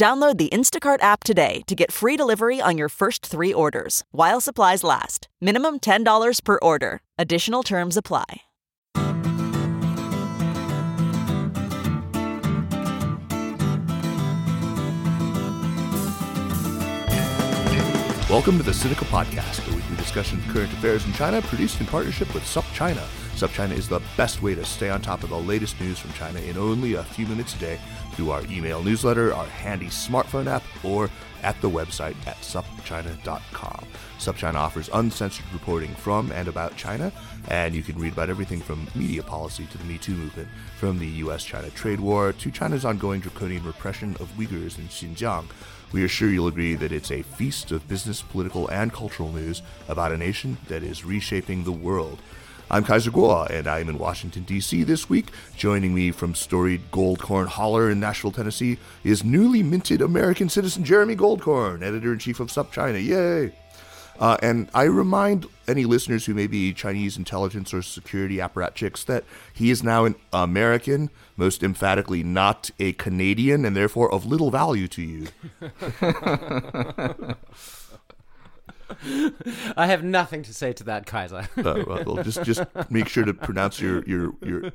Download the Instacart app today to get free delivery on your first three orders while supplies last. Minimum $10 per order. Additional terms apply. Welcome to the Sinica Podcast, a weekly discussion of current affairs in China, produced in partnership with SupChina. SupChina is the best way to stay on top of the latest news from China in only a few minutes a day through our email newsletter, our handy smartphone app, or at the website at supchina.com. SupChina offers uncensored reporting from and about China, and you can read about everything from media policy to the Me Too movement, from the US China trade war to China's ongoing draconian repression of Uyghurs in Xinjiang. We are sure you'll agree that it's a feast of business, political, and cultural news about a nation that is reshaping the world. I'm Kaiser Kuo, and I'm in Washington, D.C. this week. Joining me from storied Goldkorn Holler in Nashville, Tennessee, is newly minted American citizen Jeremy Goldkorn, editor in chief of SupChina. Yay! Uh, and I remind any listeners who may be Chinese intelligence or security apparatchiks that he is now an American, most emphatically not a Canadian, and therefore of little value to you. I have nothing to say to that, Kaiser. uh, well, just just make sure to pronounce your your your, your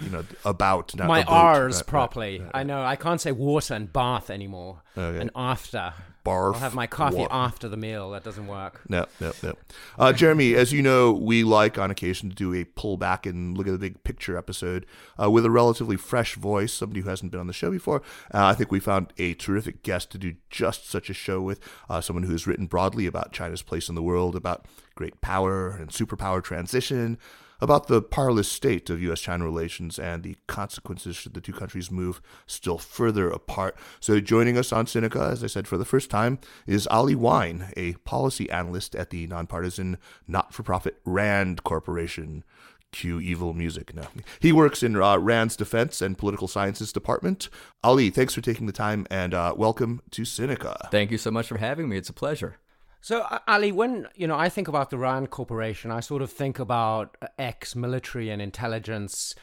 you know about not my about, R's right, properly. right, right. I know I can't say water and bath anymore. Okay. And after. Barf, I'll have my coffee wa- after the meal. That doesn't work. No, no, no. Uh, Jeremy, as you know, we like on occasion to do a pull back and look at the big picture episode uh, with a relatively fresh voice, somebody who hasn't been on the show before. Uh, I think we found a terrific guest to do just such a show with, uh, someone who has written broadly about China's place in the world, about great power and superpower transition, about the parlous state of U.S. China relations and the consequences should the two countries move still further apart. So, joining us on Sinica, as I said for the first time, is Ali Wyne, a policy analyst at the nonpartisan not for profit RAND Corporation. Cue evil music. No. He works in uh, RAND's Defense and Political Sciences Department. Ali, thanks for taking the time and uh, welcome to Sinica. Thank you so much for having me. It's a pleasure. So, Ali, when you know I think about the Rand Corporation, I sort of think about uh, ex-military and intelligence,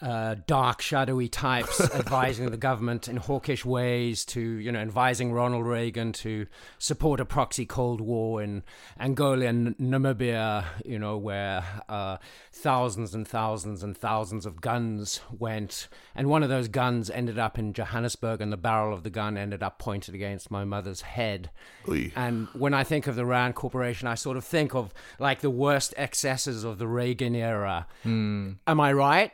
uh, dark, shadowy types advising the government in hawkish ways to, you know, advising Ronald Reagan to support a proxy Cold War in Angola and Namibia, you know, where uh, thousands and thousands and thousands of guns went, and one of those guns ended up in Johannesburg, and the barrel of the gun ended up pointed against my mother's head. Oy. And when I think of the Rand Corporation, I sort of think of like the worst excesses of the Reagan era. Am I right?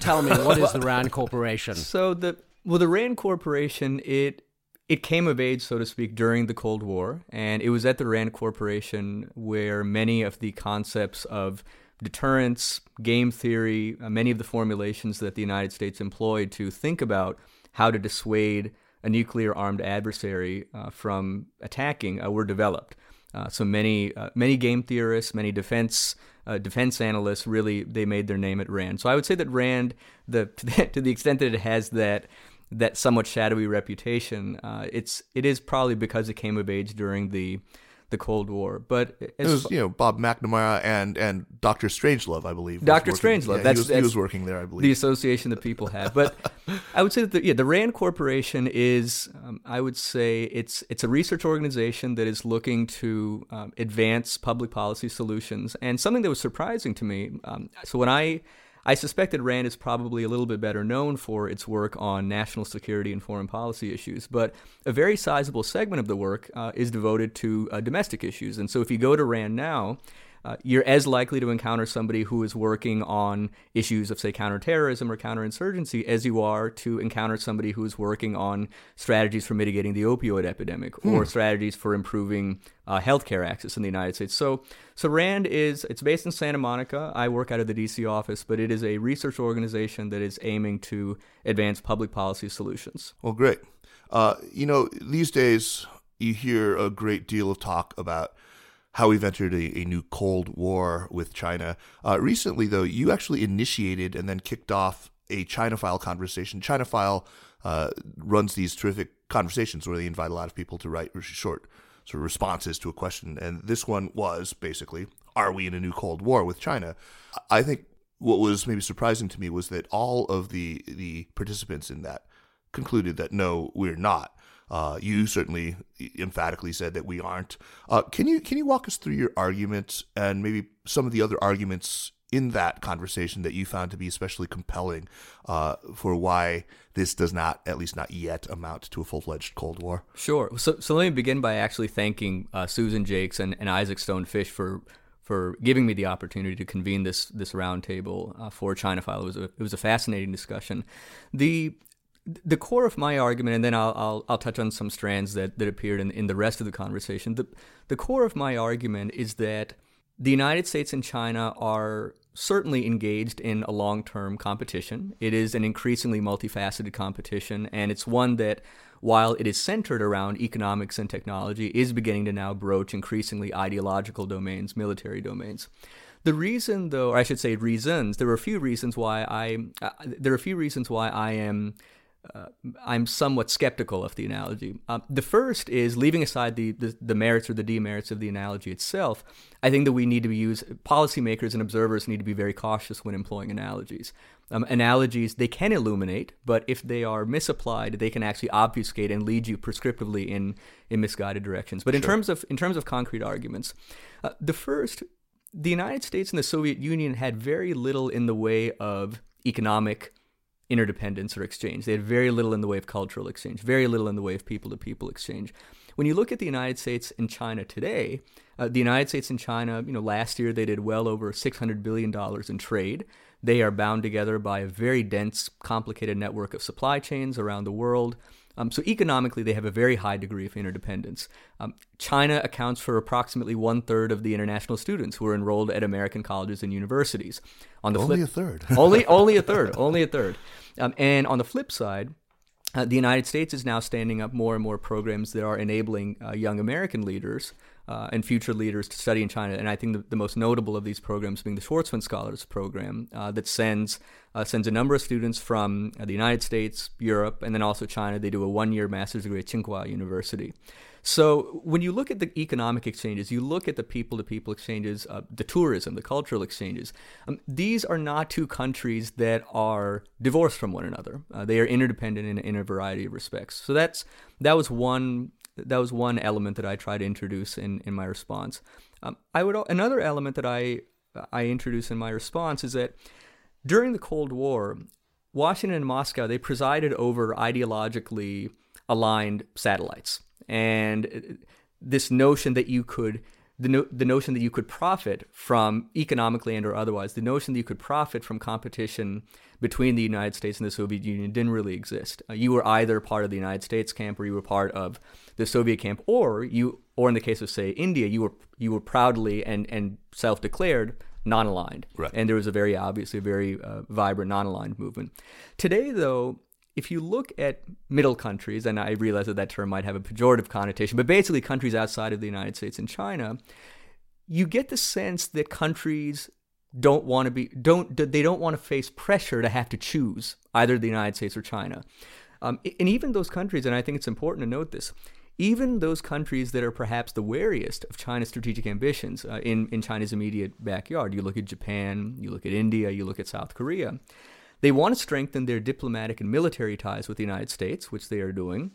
Tell me, what is the Rand Corporation? So the well, the Rand Corporation it it came of age, so to speak, during the Cold War, and it was at the Rand Corporation where many of the concepts of deterrence, game theory, uh, many of the formulations that the United States employed to think about how to dissuade a nuclear armed adversary uh, from attacking uh, were developed. Uh, so many uh, many game theorists, many defense uh, defense analysts really they made their name at Rand. So I would say that Rand, the to the extent that it has that that somewhat shadowy reputation, uh, it's it is probably because it came of age during the the Cold War. But It was, fa- you know, Bob McNamara and, and Doctor Strangelove, I believe. Dr. working- Strangelove, Yeah, that's- he, was, he was working there, I believe. the association that people have. But I would say that the, yeah, the Rand Corporation is, um, I would say it's it's a research organization that is looking to um, advance public policy solutions. And something that was surprising to me. Um, so when I I suspect that Rand is probably a little bit better known for its work on national security and foreign policy issues, but a very sizable segment of the work uh, is devoted to uh, domestic issues. And so if you go to Rand now, uh, you're as likely to encounter somebody who is working on issues of, say, counterterrorism or counterinsurgency as you are to encounter somebody who is working on strategies for mitigating the opioid epidemic or strategies for improving uh, healthcare access in the United States. So, so RAND is it's based in Santa Monica. I work out of the DC office, but it is a research organization that is aiming to advance public policy solutions. Well, great. Uh, you know, these days, you hear a great deal of talk about how we've entered a, a new Cold War with China. Uh, recently, though, you actually initiated and then kicked off a ChinaFile conversation. ChinaFile uh, runs these terrific conversations where they invite a lot of people to write short sort of responses to a question. And this one was basically, are we in a new Cold War with China? I think what was maybe surprising to me was that all of the the participants in that concluded that no, we're not. Uh, you certainly emphatically said that we aren't. Uh, can you can you walk us through your arguments and maybe some of the other arguments in that conversation that you found to be especially compelling uh, for why this does not, at least not yet, amount to a full fledged Cold War? Sure. So, so let me begin by actually thanking uh, Susan Jakes and, and Isaac Stone Fish for for giving me the opportunity to convene this this roundtable uh, for ChinaFile. It was a it was a fascinating discussion. The the core of my argument, and then I'll, I'll, I'll touch on some strands that, that appeared in, in the rest of the conversation. The, the core of my argument is that the United States and China are certainly engaged in a long term competition. It is an increasingly multifaceted competition, and it's one that, while it is centered around economics and technology, is beginning to now broach increasingly ideological domains, military domains. The reason, though, or I should say reasons, there are a few reasons why I, uh, there are a few reasons why I am uh, I'm somewhat skeptical of the analogy. Um, the first is leaving aside the, the, the merits or the demerits of the analogy itself. I think that we need to be use policymakers and observers need to be very cautious when employing analogies. Um, analogies they can illuminate, but if they are misapplied, they can actually obfuscate and lead you prescriptively in in misguided directions. But in sure. terms of in terms of concrete arguments, uh, the first, the United States and the Soviet Union had very little in the way of economic interdependence or exchange. They had very little in the way of cultural exchange, very little in the way of people to people exchange. When you look at the United States and China today, uh, the United States and China, you know, last year they did well over $600 billion in trade. They are bound together by a very dense, complicated network of supply chains around the world. Um, so economically, they have a very high degree of interdependence. Um, China accounts for approximately one third of the international students who are enrolled at American colleges and universities. On the only flip, a third. only only a third. Only a third. Um, and on the flip side, uh, the United States is now standing up more and more programs that are enabling uh, young American leaders uh, and future leaders to study in China. And I think the, the, most notable of these programs being the Schwarzman Scholars Program uh, that sends uh, sends a number of students from uh, the United States, Europe, and then also China. They do a one year master's degree at Tsinghua University. So when you look at the economic exchanges, you look at the people-to-people exchanges, uh, the tourism, the cultural exchanges. Um, these are not two countries that are divorced from one another. Uh, they are interdependent in, in a variety of respects. So that's that was one that was one element that I tried to introduce in, in my response. Um, I would another element that I I introduce in my response is that during the Cold War, Washington and Moscow they presided over ideologically aligned satellites and this notion that you could the, no, the notion that you could profit from economically and or otherwise the notion that you could profit from competition between the united states and the soviet union didn't really exist. Uh, you were either part of the united states camp or you were part of the soviet camp or you or in the case of say india you were you were proudly and and self-declared non-aligned. Right. and there was a very obviously a very uh, vibrant non-aligned movement. Today though if you look at middle countries, and I realize that that term might have a pejorative connotation, but basically countries outside of the United States and China, you get the sense that countries don't want to be don't they don't want to face pressure to have to choose either the United States or China, um, and even those countries, and I think it's important to note this. Even those countries that are perhaps the wariest of China's strategic ambitions uh, in, in China's immediate backyard, you look at Japan, you look at India, you look at South Korea, they want to strengthen their diplomatic and military ties with the United States, which they are doing,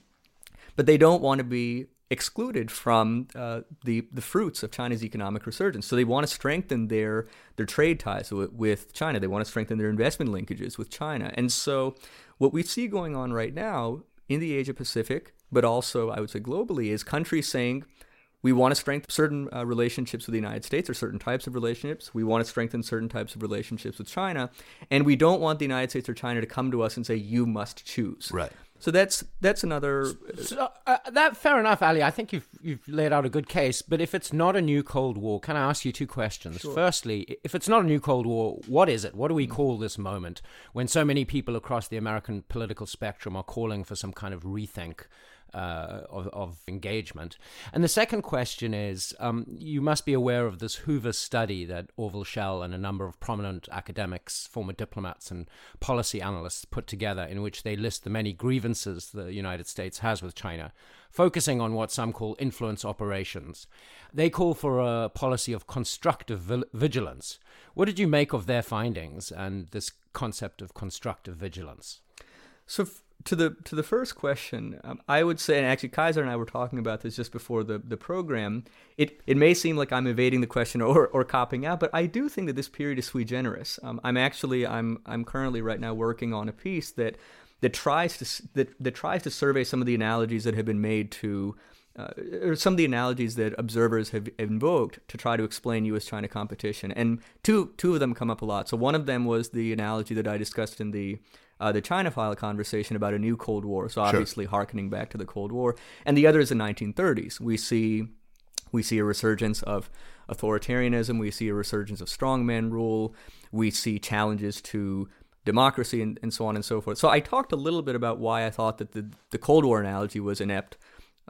but they don't want to be excluded from uh, the the fruits of China's economic resurgence. So they want to strengthen their their trade ties with, with, China. They want to strengthen their investment linkages with China. And so what we see going on right now in the Asia Pacific, but also I would say globally, is countries saying we want to strengthen certain uh, relationships with the United States or certain types of relationships. We want to strengthen certain types of relationships with China, and we don't want the United States or China to come to us and say you must choose. Right. So that's that's another. So, uh, that fair enough, Ali. I think you've you've laid out a good case. But if it's not a new Cold War, can I ask you two questions? Sure. Firstly, if it's not a new Cold War, what is it? What do we call this moment when so many people across the American political spectrum are calling for some kind of rethink uh, of, of, engagement. And the second question is um, you must be aware of this Hoover study that Orville Schell and a number of prominent academics, former diplomats, and policy analysts put together, in which they list the many grievances the United States has with China, focusing on what some call influence operations. They call for a policy of constructive vigilance. What did you make of their findings and this concept of constructive vigilance? So, to the to the first question, um, I would say, and actually Kaiser and I were talking about this just before the, the program. It it may seem like I'm evading the question or, or copping out, but I do think that this period is sui generis. Um, I'm actually I'm I'm currently right now working on a piece that that tries to that, that tries to survey some of the analogies that have been made to uh, or some of the analogies that observers have invoked to try to explain U.S.-China competition, and two two of them come up a lot. So one of them was the analogy that I discussed in the uh, the ChinaFile conversation about a new Cold War. So obviously sure. harkening back to the Cold War, and the other is the 1930s. We see we see a resurgence of authoritarianism. We see a resurgence of strongman rule. We see challenges to democracy and, and so on and so forth. So I talked a little bit about why I thought that the, the Cold War analogy was inept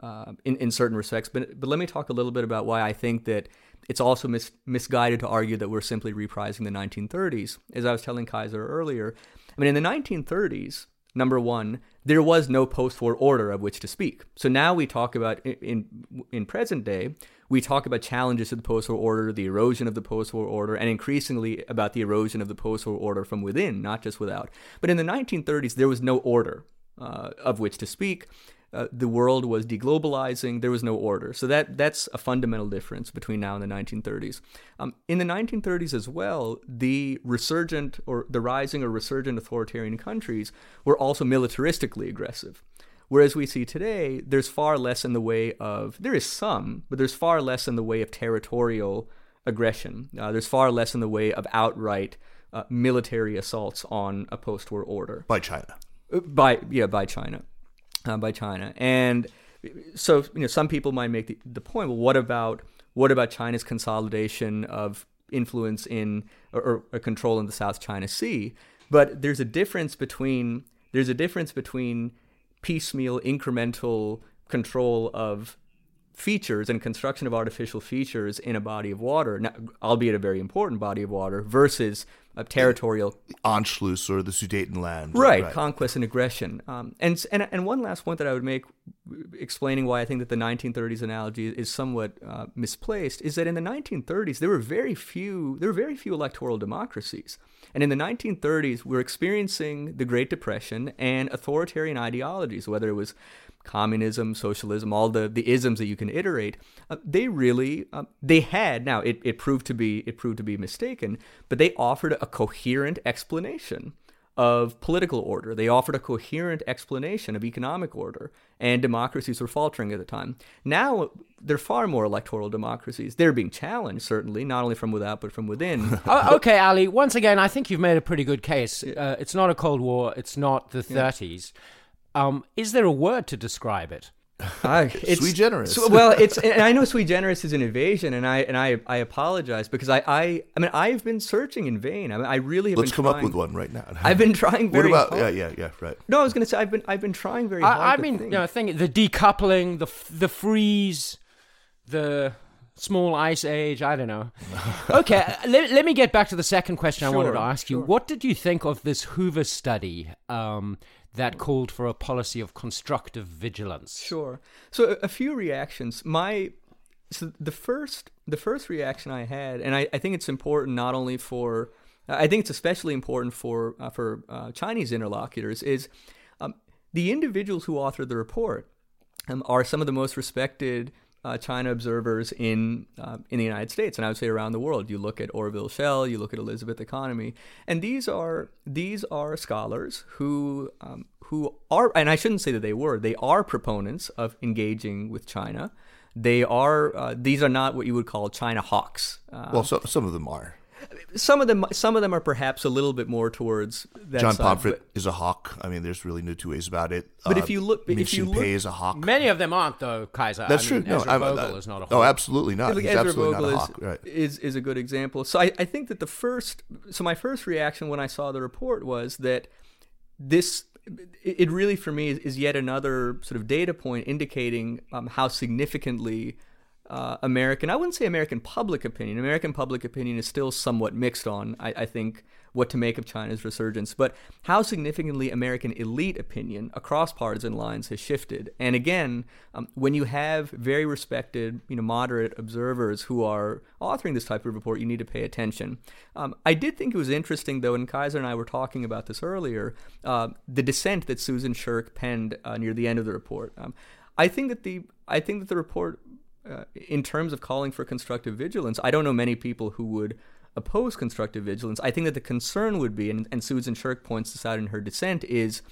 uh, in, in certain respects. But, but let me talk a little bit about why I think that it's also mis- misguided to argue that we're simply reprising the 1930s. As I was telling Kaiser earlier, I mean, in the 1930s, number one, there was no post-war order of which to speak. So now we talk about in in present day, we talk about challenges to the post-war order, the erosion of the post-war order, and increasingly about the erosion of the post-war order from within, not just without. But in the 1930s, there was no order uh, of which to speak uh, the world was deglobalizing. There was no order. So that that's a fundamental difference between now and the 1930s. Um, in the 1930s as well, the resurgent or the rising or resurgent authoritarian countries were also militaristically aggressive. Whereas we see today, there's far less in the way of there is some, but there's far less in the way of territorial aggression. Uh, there's far less in the way of outright uh, military assaults on a post-war order by China. Uh, by yeah, by China uh, by China. And so, you know, some people might make the, the point, well, what about what about China's consolidation of influence in or, or control in the South China Sea? But there's a difference between there's a difference between piecemeal, incremental control of features and construction of artificial features in a body of water, albeit a very important body of water, versus a territorial Anschluss or the Sudetenland, right, right? Conquest and aggression. Um, and and and one last point that I would make, explaining why I think that the 1930s analogy is somewhat uh, misplaced, is that in the 1930s there were very few there were very few electoral democracies, and in the 1930s we're experiencing the Great Depression and authoritarian ideologies, whether it was communism, socialism, all the, the isms that you can iterate, uh, they really uh, they had now it, it proved to be it proved to be mistaken, but they offered a coherent explanation of political order. They offered a coherent explanation of economic order, and democracies were faltering at the time. Now they're far more electoral democracies. They're being challenged, certainly, not only from without but from within. oh, okay, Ali. Once again, I think you've made a pretty good case. Uh, it's not a Cold War. It's not the 30s. Yeah. Um, is there a word to describe it? Uh, it's, sui generis. So, well, it's and I know sui generis is an evasion, and I and I I apologize because I I I mean I've been searching in vain. I mean I really have let's come trying, up with one right now. I've been trying very. What about hard. yeah yeah yeah right? No, I was going to say I've been I've been trying very hard. I, I mean, think. you know, thing the decoupling, the the freeze, the small ice age. I don't know. okay, let, let me get back to the second question sure, I wanted to ask you. Sure. What did you think of this Hoover study? Um, that called for a policy of constructive vigilance. Sure. So a, few reactions. My so the first the first reaction I had, and I, I think it's important not only for I think it's especially important for uh, for uh, Chinese interlocutors is um, the individuals who authored the report um, are some of the most respected uh, China observers in uh, in the United States, and I would say around the world. You look at Orville Schell, you look at Elizabeth Economy, and these are these are scholars who um, who are, and I shouldn't say that they were, they are proponents of engaging with China. They are uh, these are not what you would call China hawks. Uh, well, so, some of them are some of them some of them are perhaps a little bit more towards that John side, Pomfret but, is a hawk. I mean, there's really no two ways about it. But uh, if you look, if you look, is a hawk. Many of them aren't though, Kaiser. That's I true. Mean, no, Ezra Vogel is not a hawk. Oh, absolutely not. He's Ezra absolutely Vogel not a is, hawk. Right. is is a good example. So I, I think that the first so my first reaction when I saw the report was that this it, it really, for me, is, is, yet another sort of data point indicating um, how significantly uh, American, I wouldn't say American public opinion. American public opinion is still somewhat mixed on, I, I, think, what to make of China's resurgence, but how significantly American elite opinion across partisan lines has shifted. And again, um, when you have very respected, you know, moderate observers who are authoring this type of report, you need to pay attention. Um, I did think it was interesting, though, and Kaiser and I were talking about this earlier, uh, the dissent that Susan Shirk penned uh, near the end of the report. Um, I think that the I think that the report uh, in terms of calling for constructive vigilance, I don't know many people who would oppose constructive vigilance. I think that the concern would be, and, and Susan Shirk points this out in her dissent, is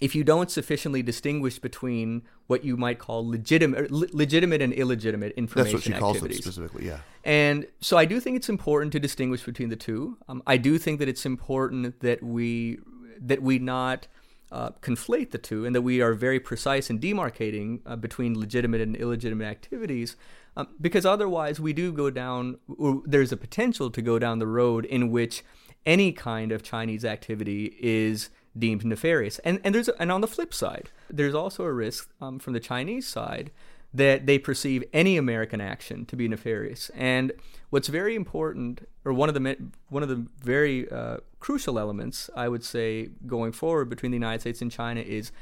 if you don't sufficiently distinguish between what you might call legitimate, legitimate and illegitimate information That's what she activities. calls them specifically, yeah. And so I do think it's important to distinguish between the two. Um, I do think that it's important that we that we not uh, conflate the two and that we are very precise in demarcating uh, between legitimate and illegitimate activities um, because otherwise we do go down there's a potential to go down the road in which any kind of chinese activity is deemed nefarious and and there's and on the flip side there's also a risk um, from the chinese side that they perceive any American action to be nefarious. And what's very important, or one of the one of the very uh, crucial elements, I would say, going forward between the United States and China is,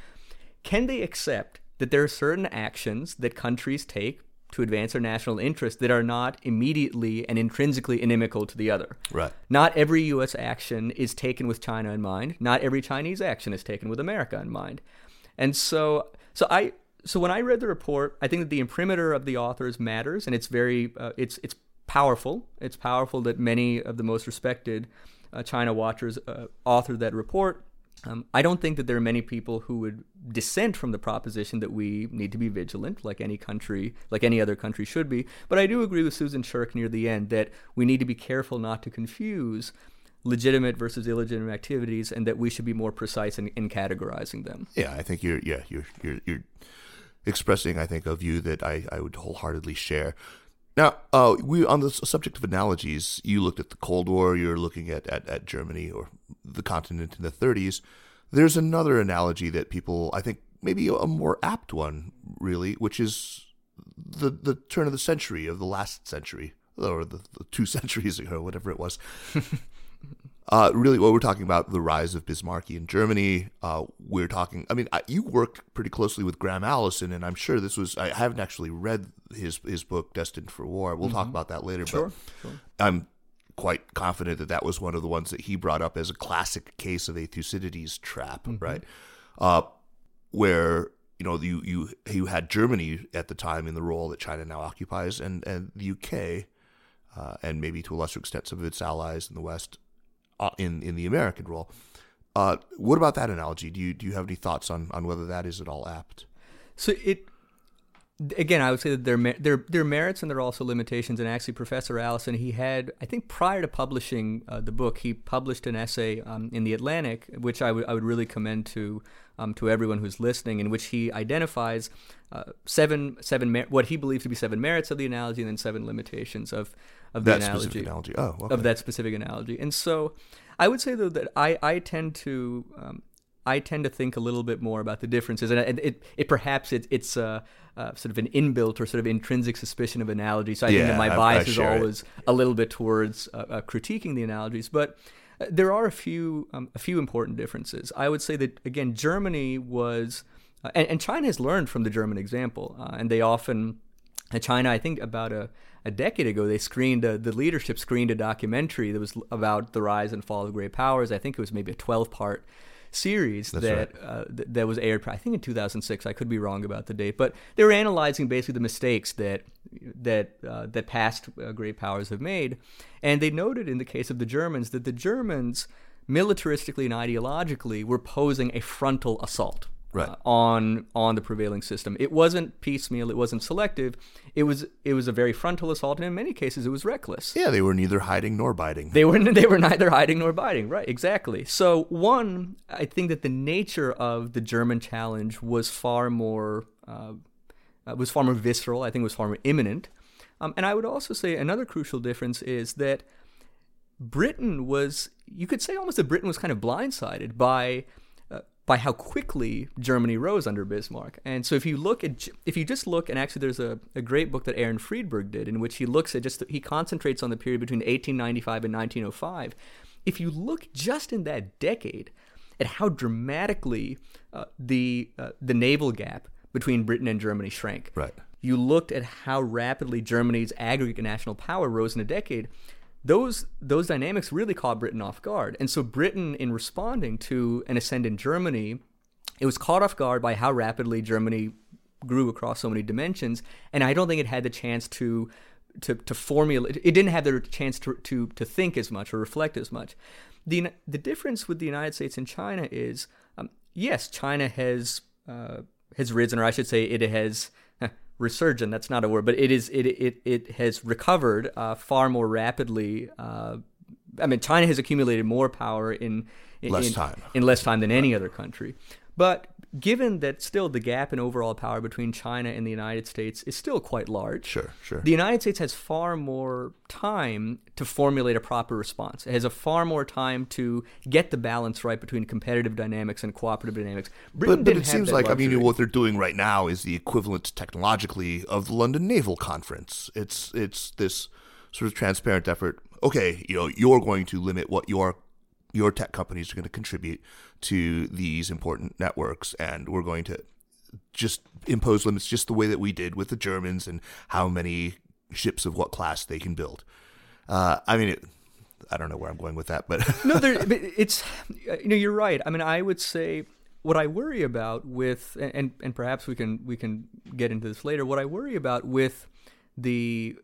can they accept that there are certain actions that countries take to advance their national interests that are not immediately and intrinsically inimical to the other. Right. Not every U.S. action is taken with China in mind. Not every Chinese action is taken with America in mind. And so, so I, so when I read the report, I think that the imprimatur of the authors matters, and it's very uh, it's it's powerful. It's powerful that many of the most respected uh, China watchers uh, authored that report. Um, I don't think that there are many people who would dissent from the proposition that we need to be vigilant, like any country, like any other country should be. But I do agree with Susan Shirk near the end that we need to be careful not to confuse legitimate versus illegitimate activities, and that we should be more precise in, in categorizing them. Yeah, I think you're. Yeah, you're. You're. you're expressing, I think, a view that I, I would wholeheartedly share. Now, uh, we on the subject of analogies, you looked at the Cold War, you're looking at, at, at Germany or the continent in the 30s. There's another analogy that people, I think, maybe a more apt one, really, which is the the turn of the century, of the last century, or the, the two centuries ago, whatever it was. Uh, really, what we're talking about the rise of Bismarckian Germany. Uh, we're talking. I mean, I, you worked pretty closely with Graham Allison, and I'm sure this was. I haven't actually read his his book Destined for War. We'll mm-hmm. talk about that later. Sure, but sure. I'm quite confident that that was one of the ones that he brought up as a classic case of a Thucydides trap, mm-hmm. right? Uh, where you know you you you had Germany at the time in the role that China now occupies, and and the UK, uh, and maybe to a lesser extent some of its allies in the West uh, in in the American role. Uh, what about that analogy? Do you do you have any thoughts on on whether that is at all apt? So it again, I would say that there there there are merits and there are also limitations. And actually, Professor Allison, he had I think prior to publishing uh, the book, he published an essay um, in the Atlantic, which I would I would really commend to um, to everyone who's listening, in which he identifies uh, seven seven mer- what he believes to be seven merits of the analogy, and then seven limitations of of that the analogy. analogy. Oh, okay. of that specific analogy. And so, I would say though that I I tend to um, I tend to think a little bit more about the differences, and it, it, it perhaps it, it's uh, uh, sort of an inbuilt or sort of intrinsic suspicion of analogy. So I yeah, think that my bias I, I is always it. a little bit towards uh, uh, critiquing the analogies, but. There are a few um, a few important differences. I would say that again, Germany was, uh, and, and, China has learned from the German example, and they often, China, I think about a a decade ago, they screened a, the leadership screened a documentary that was about the rise and fall of great powers. I think it was maybe a 12 part series That's that right. uh, th- that was aired. I think in 2006. I could be wrong about the date, but they were analyzing basically the mistakes that that uh, that past uh, great powers have made, and they noted in the case of the Germans that the Germans militaristically and ideologically were posing a frontal assault right. uh, on on the prevailing system. It wasn't piecemeal. It wasn't selective. It was it was a very frontal assault, and in many cases, it was reckless. Yeah, they were neither hiding nor biting. They were they were neither hiding nor biting. Right, exactly. So one, I think that the nature of the German challenge was far more uh, uh was far more visceral. I think it was far more imminent. Um, and I would also say another crucial difference is that Britain was, you could say almost that Britain was kind of blindsided by by how quickly Germany rose under Bismarck. And so if you look at if you just look and actually there's a, a great book that Aaron Friedberg did in which he looks at just he concentrates on the period between 1895 and 1905. If you look just in that decade at how dramatically uh, the uh, the naval gap between Britain and Germany shrank. Right. You looked at how rapidly Germany's aggregate national power rose in a decade those those dynamics really caught Britain off guard. And so Britain, in responding to an ascendant Germany, it was caught off guard by how rapidly Germany grew across so many dimensions. And I don't think it had the chance to to, to formulate. It didn't have the chance to, to to think as much or reflect as much. The the difference with the United States and China is, um, yes, China has uh, has risen, or I should say, it has resurgent. That's not a word, but it is. It it it has recovered uh, far more rapidly. Uh, I mean, China has accumulated more power in, in less in, time in less time than any other country. But given that still the gap in overall power between China and the United States is still quite large. Sure, sure. The United States has far more time to formulate a proper response. It has a far more time to get the balance right between competitive dynamics and cooperative dynamics. Britain but, but it seems like luxury. I mean what they're doing right now is the equivalent technologically of the London Naval Conference. It's it's this sort of transparent effort. Okay, you know, you're going to limit what your your tech companies are going to contribute to these important networks, and we're going to just impose limits just the way that we did with the Germans and how many ships of what class they can build. Uh, I mean, it, I don't know where I'm going with that, but no, there, it's you know you're right. I mean, I would say what I worry about with and and perhaps we can we can get into this later. What I worry about with the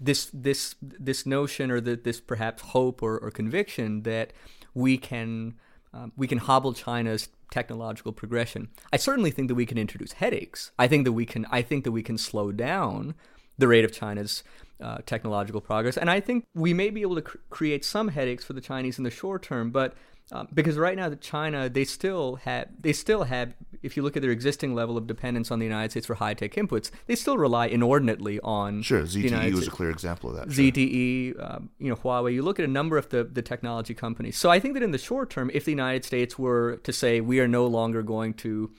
this this this notion or the, this perhaps hope or, or conviction that we can um, we can hobble China's technological progression. I certainly think that we can introduce headaches. I think that we can I think that we can slow down the rate of China's uh, technological progress, and I think we may be able to cr- create some headaches for the Chinese in the short term. But um, because right now, the China they still have they still have if you look at their existing level of dependence on the United States for high tech inputs, they still rely inordinately on sure ZTE was a clear example of that. Sure. ZTE, um, you know Huawei. You look at a number of the the technology companies. So I think that in the short term, if the United States were to say we are no longer going to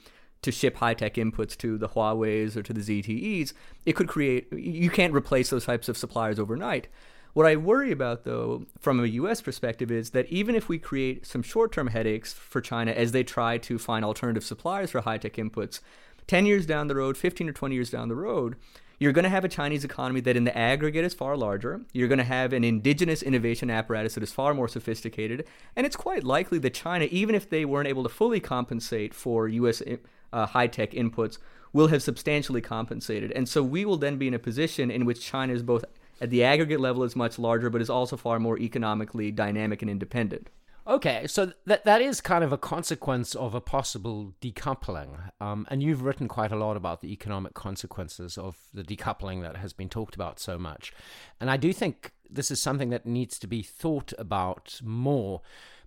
to ship high tech inputs to the Huawei's or to the ZTEs, it could create. You can't replace those types of suppliers overnight. What I worry about, though, from a U.S. perspective, is that even if we create some short term headaches for China as they try to find alternative suppliers for high tech inputs, 10 years down the road, 15 or 20 years down the road, you're going to have a Chinese economy that in the aggregate is far larger. You're going to have an indigenous innovation apparatus that is far more sophisticated. And it's quite likely that China, even if they weren't able to fully compensate for U.S. Uh, high tech inputs, will have substantially compensated. And so we will then be in a position in which China is both at the aggregate level is much larger, but is also far more economically dynamic and independent. Okay, so that that is kind of a consequence of a possible decoupling, um, and you've written quite a lot about the economic consequences of the decoupling that has been talked about so much, and I do think this is something that needs to be thought about more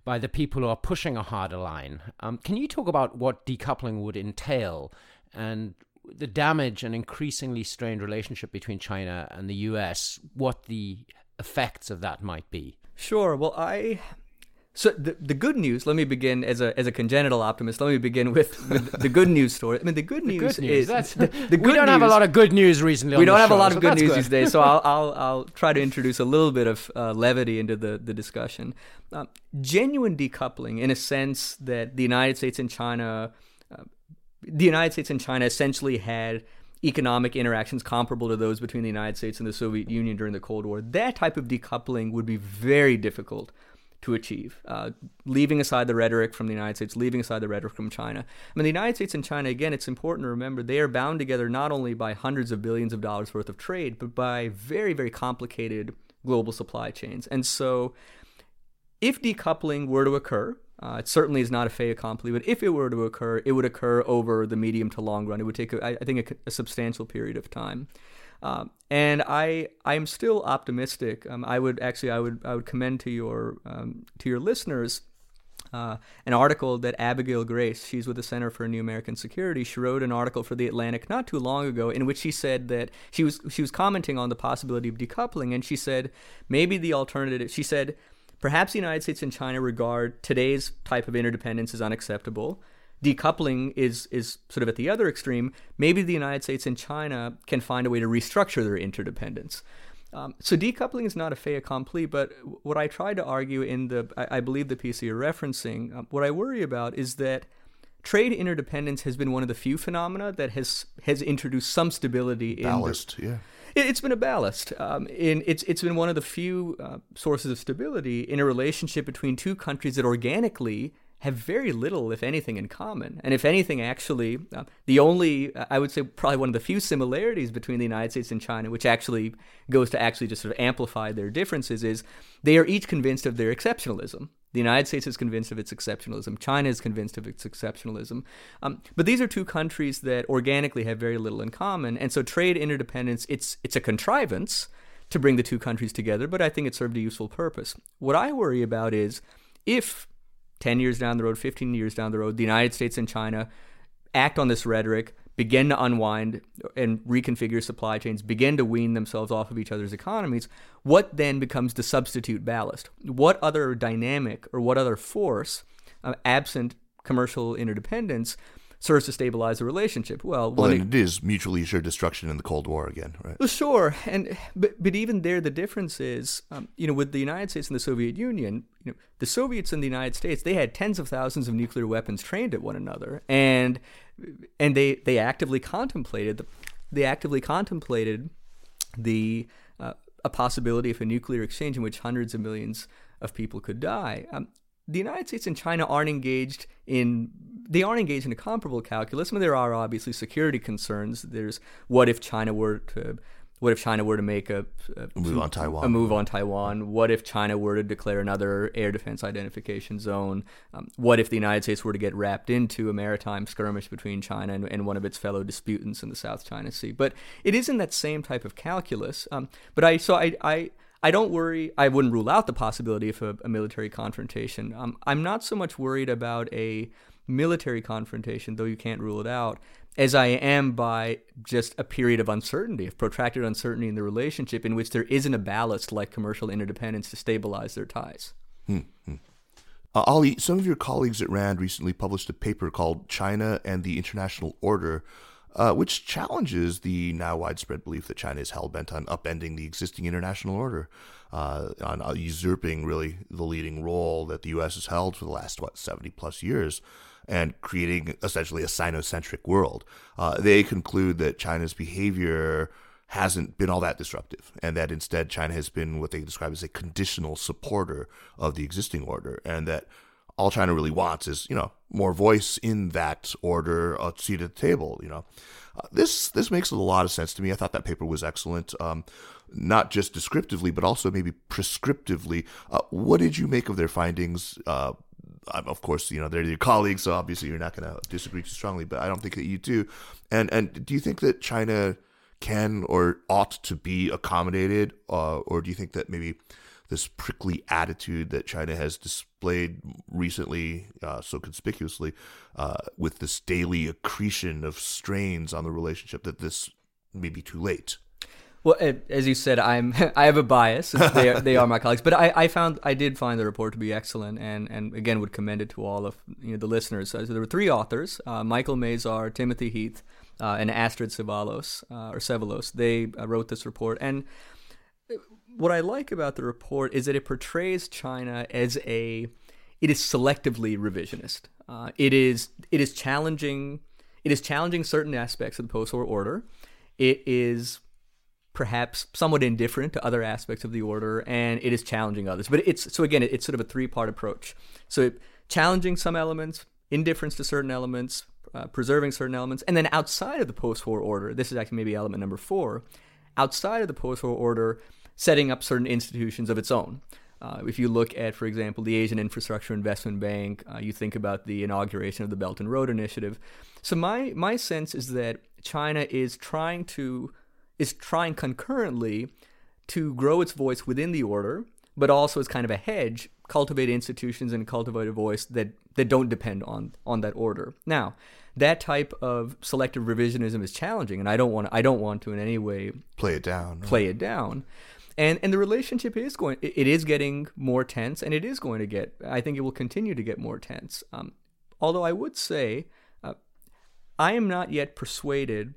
by the people who are pushing a harder line. Um, can you talk about what decoupling would entail and the damage and increasingly strained relationship between China and the US, what the effects of that might be. Sure. Well, I so the, the good news. Let me begin as a as a congenital optimist. Let me begin with, with the good news story. I mean, the good news, the good news. is That's, the, the good we don't news, have a lot of good news recently. We don't have show, a lot of good news good. these days. So I'll, I'll I'll try to introduce a little bit of uh, levity into the the discussion. Uh, genuine decoupling, in a sense that the United States and China the United States and China essentially had economic interactions comparable to those between the United States and the Soviet Union during the Cold War. That type of decoupling would be very difficult to achieve, uh, leaving aside the rhetoric from the United States, leaving aside the rhetoric from China. I mean, the United States and China, again, it's important to remember they are bound together not only by hundreds of billions of dollars worth of trade, but by very, very complicated global supply chains. And so, if decoupling were to occur, uh, it certainly is not a fait accompli, but if it were to occur, it would occur over the medium to long run. It would take, a, I think, a, a, substantial period of time. Um, and I, I am still optimistic. Um, I would actually, I would, I would commend to your, um, to your listeners uh, an article that Abigail Grace, she's with the Center for New American Security, she wrote an article for the Atlantic not too long ago in which she said that she was she was commenting on the possibility of decoupling, and she said maybe the alternative. She said perhaps the United States and China regard today's type of interdependence as unacceptable. Decoupling is is sort of at the other extreme. Maybe the United States and China can find a way to restructure their interdependence. Um, so decoupling is not a fait accompli, but what I try to argue in the, I, I believe the piece you're referencing, um, what I worry about is that trade interdependence has been one of the few phenomena that has has introduced some stability ballast, in the, yeah. It, has been a ballast. Um, in it's it's been one of the few uh, sources of stability in a relationship between two countries that organically have very little, if anything, in common. And if anything, actually, uh, the only, uh, I would say, probably one of the few similarities between the United States and China, which actually goes to actually just sort of amplify their differences, is they are each convinced of their exceptionalism. The United States is convinced of its exceptionalism. China is convinced of its exceptionalism. Um, but these are two countries that organically have very little in common. And so trade interdependence, it's, it's a contrivance to bring the two countries together, but I think it served a useful purpose. What I worry about is if 10 years down the road, 15 years down the road, the United States and China act on this rhetoric, begin to unwind and reconfigure supply chains, begin to wean themselves off of each other's economies, what then becomes the substitute ballast? What other dynamic or what other force, uh, absent commercial interdependence, serves to stabilize the relationship. Well, well, it is mutually assured destruction in the Cold War again, right? Well, sure, and but but even there, the difference is, um, you know, with the United States and the Soviet Union, you know, the Soviets and the United States, they had tens of thousands of nuclear weapons trained at one another, and and they they actively contemplated the they actively contemplated the uh, a possibility of a nuclear exchange in which hundreds of millions of people could die. Um, the United States and China aren't engaged in they aren't engaged in a comparable calculus. I mean, there are obviously security concerns. There's what if China were to what if China were to make a, a, a move on Taiwan? A move on Taiwan. What if China were to declare another air defense identification zone? Um, what if the United States were to get wrapped into a maritime skirmish between China and, and, one of its fellow disputants in the South China Sea? But it isn't that same type of calculus. Um, but I so I, I I don't worry. I wouldn't rule out the possibility of a, a military confrontation. Um, I'm not so much worried about a military confrontation, though you can't rule it out, as I am by just a period of uncertainty, of protracted uncertainty in the relationship in which there isn't a ballast like commercial interdependence to stabilize their ties. Hmm. Uh, Ali, some of your colleagues at RAND recently published a paper called China and the International Order uh, which challenges the now widespread belief that China is hell bent on upending the existing international order, uh, on usurping really the leading role that the U.S. has held for the last what seventy plus years, and creating essentially a Sinocentric world. Uh, they conclude that China's behavior hasn't been all that disruptive, and that instead China has been what they describe as a conditional supporter of the existing order, and that all China really wants is, you know, more voice in that order, a seat at the table. You know, uh, this this makes a lot of sense to me. I thought that paper was excellent, um, not just descriptively, but also maybe prescriptively. Uh, what did you make of their findings? Uh, of course, you know they're your colleagues, so obviously you're not going to disagree too strongly. But I don't think that you do. And and do you think that China can or ought to be accommodated, uh, or do you think that maybe this prickly attitude that China has displayed recently, uh, so conspicuously, uh, with this daily accretion of strains on the relationship, that this may be too late. Well, as you said, I'm I have a bias. They are, they are my colleagues, but I, I found I did find the report to be excellent, and, and again would commend it to all of you know the listeners. So there were three authors: uh, Michael Mazarr, Timothy Heath, uh, and Astrid Cevallos uh, or Cevallos. They uh, wrote this report, and what I like about the report is that it portrays China as a it is selectively revisionist. Uh, it is it is challenging it is challenging certain aspects of the post-war order. It is perhaps somewhat indifferent to other aspects of the order, and it is challenging others. But it's so again, it's sort of a three-part approach. So challenging some elements, indifference to certain elements, uh, preserving certain elements, and then outside of the post-war order, this is actually maybe element number four. Outside of the post-war order, setting up certain institutions of its own. Uh, if you look at, for example, the Asian Infrastructure Investment Bank, uh, you think about the inauguration of the Belt and Road Initiative. So my my sense is that China is trying to is trying concurrently to grow its voice within the order, but also as kind of a hedge, cultivate institutions and cultivate a voice that that don't depend on on that order. Now, that type of selective revisionism is challenging, and I don't want I don't want to in any way play it down. Play it down. And and the relationship is going it is getting more tense and it is going to get i think it will continue to get more tense. Um, although i would say uh, i am not yet persuaded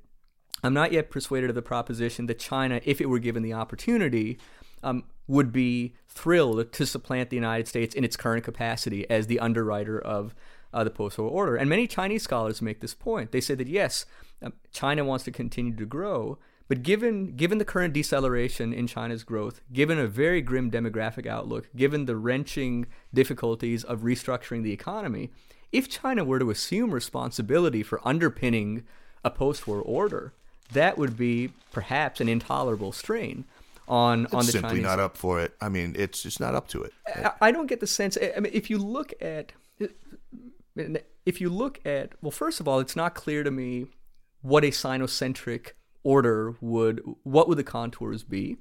i'm not yet persuaded of the proposition that china if it were given the opportunity um, would be thrilled to supplant the united states in its current capacity as the underwriter of uh, the post-war order. And many chinese scholars make this point. They say that yes um, china wants to continue to grow but given given the current deceleration in China's growth, given a very grim demographic outlook, given the wrenching difficulties of restructuring the economy, if China were to assume responsibility for underpinning a post-war order, that would be perhaps an intolerable strain on it's on the simply Chinese. not up for it. I mean, it's just not up to it. I, I don't get the sense. I mean, if you look at if you look at well, first of all, it's not clear to me what a sinocentric order would what would the contours be?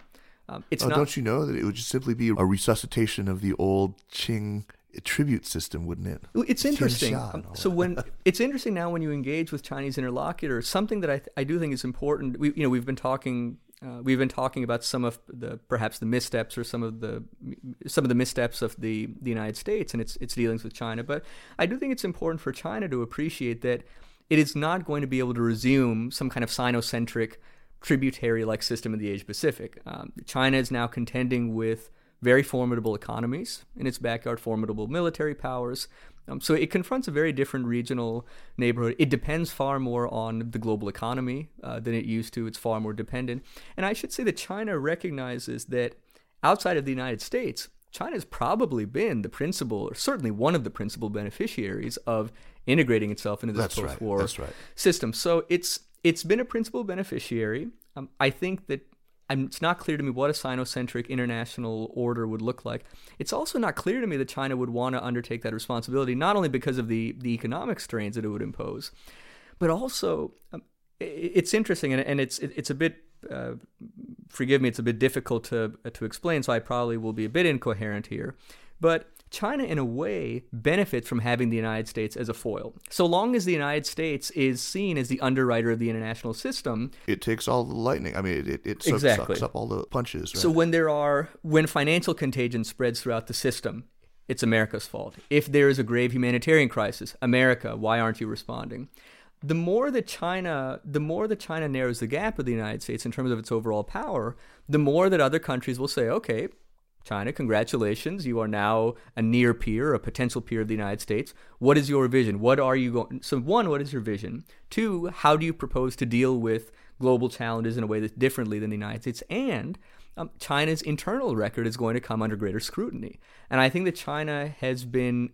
Um, it's oh, not. don't you know that it would just simply be a resuscitation of the old Qing tribute system, wouldn't it? It's interesting. Um, so when it's interesting now when you engage with Chinese interlocutors, something that I, I do think is important. We you know we've been talking uh, we've been talking about some of the perhaps the missteps or some of the some of the missteps of the the United States and its its dealings with China. But I do think it's important for China to appreciate that it is not going to be able to resume some kind of sinocentric tributary like system in the Asia Pacific. Um, China is now contending with very formidable economies in its backyard, formidable military powers. Um, so it confronts a very different regional neighborhood. It depends far more on the global economy uh, than it used to. It's far more dependent. And I should say that China recognizes that outside of the United States, China has probably been the principal, or certainly one of the principal beneficiaries of integrating itself into this right. post-war That's right. system. So it's it's been a principal beneficiary. Um, I think that um, it's not clear to me what a sinocentric international order would look like. It's also not clear to me that China would want to undertake that responsibility, not only because of the the economic strains that it would impose, but also um, it's interesting and, and it's it's a bit. Uh, forgive me, it's a bit difficult to to explain, so I probably will be a bit incoherent here. But China, in a way, benefits from having the United States as a foil. So long as the United States is seen as the underwriter of the international system, It takes all the lightning. I mean, it, it, it sucks, Exactly. sucks up all the punches. Right? So when there are when financial contagion spreads throughout the system, it's America's fault. If there is a grave humanitarian crisis, America, why aren't you responding? The more that China, the more that China narrows the gap with the United States in terms of its overall power, the more that other countries will say, okay, China, congratulations, you are now a near peer, a potential peer of the United States. What is your vision? What are you going? So one, what is your vision? Two, how do you propose to deal with global challenges in a way that's differently than the United States? And um, China's internal record is going to come under greater scrutiny. And I think that China has been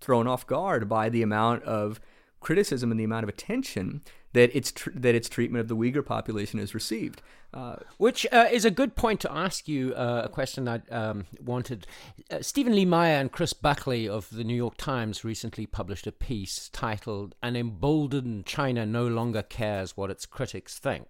thrown off guard by the amount of criticism and the amount of attention that its tr- that its treatment of the Uyghur population has received. Uh, Which uh, is a good point to ask you uh, a question I um, wanted. Uh, Steven Lee Myers and Chris Buckley of the New York Times recently published a piece titled An Emboldened China No Longer Cares What Its Critics Think.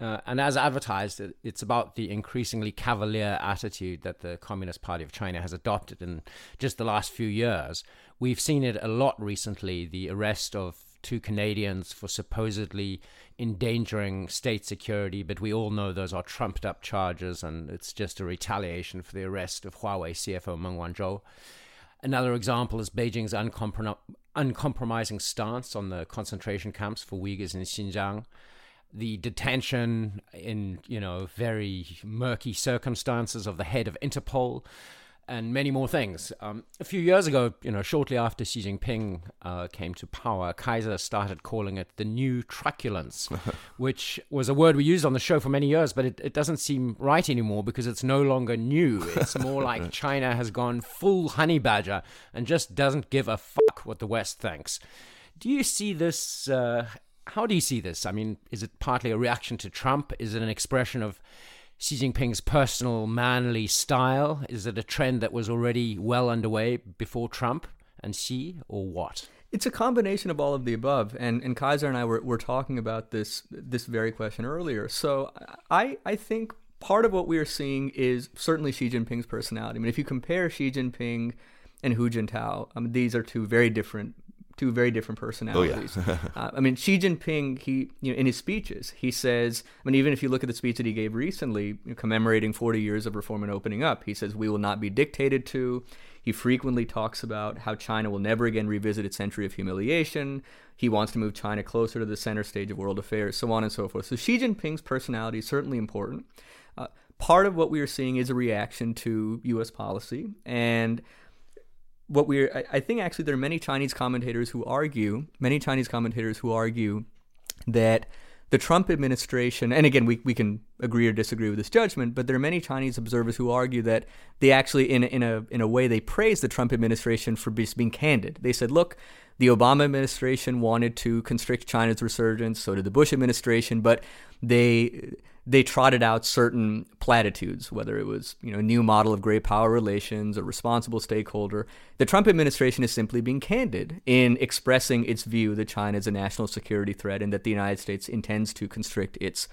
Uh, and as advertised, it's about the increasingly cavalier attitude that the Communist Party of China has adopted in just the last few years. We've seen it a lot recently the arrest of two Canadians for supposedly endangering state security, but we all know those are trumped up charges and it's just a retaliation for the arrest of Huawei CFO Meng Wanzhou. Another example is Beijing's uncomprom- uncompromising stance on the concentration camps for Uyghurs in Xinjiang the detention in you know very murky circumstances of the head of Interpol, and many more things. Um, a few years ago, you know, shortly after Xi Jinping uh, came to power, Kaiser started calling it the new truculence, which was a word we used on the show for many years, but it, it doesn't seem right anymore because it's no longer new. It's more like China has gone full honey badger and just doesn't give a fuck what the West thinks. Do you see this? Uh, how do you see this? I mean, is it partly a reaction to Trump? Is it an expression of Xi Jinping's personal manly style? Is it a trend that was already well underway before Trump and Xi, or what? It's a combination of all of the above, and and Kaiser and I were, were talking about this this very question earlier. So I I think part of what we are seeing is certainly Xi Jinping's personality. I mean, if you compare Xi Jinping and Hu Jintao, um, these are two very different two very different personalities. Oh, yeah. uh, I mean, Xi Jinping, he you know, in his speeches, he says, I mean, even if you look at the speech that he gave recently, you know, commemorating 40 years of reform and opening up, he says, "We will not be dictated to." He frequently talks about how China will never again revisit its century of humiliation. He wants to move China closer to the center stage of world affairs, so on and so forth. So Xi Jinping's personality is certainly important. Uh, part of what we are seeing is a reaction to U.S. policy, and what we're I, I think actually there are many Chinese commentators who argue, many Chinese commentators who argue that the Trump administration, and again, we, we can agree or disagree with this judgment, but there are many Chinese observers who argue that they actually, in, in, a, in a way, they praise the Trump administration for just being candid. They said, look, the Obama administration wanted to constrict China's resurgence, so did the Bush administration, but they they trotted out certain platitudes, whether it was you know a new model of great power relations, a responsible stakeholder. The Trump administration is simply being candid in expressing its view that China is a national security threat and that the United States intends to constrict its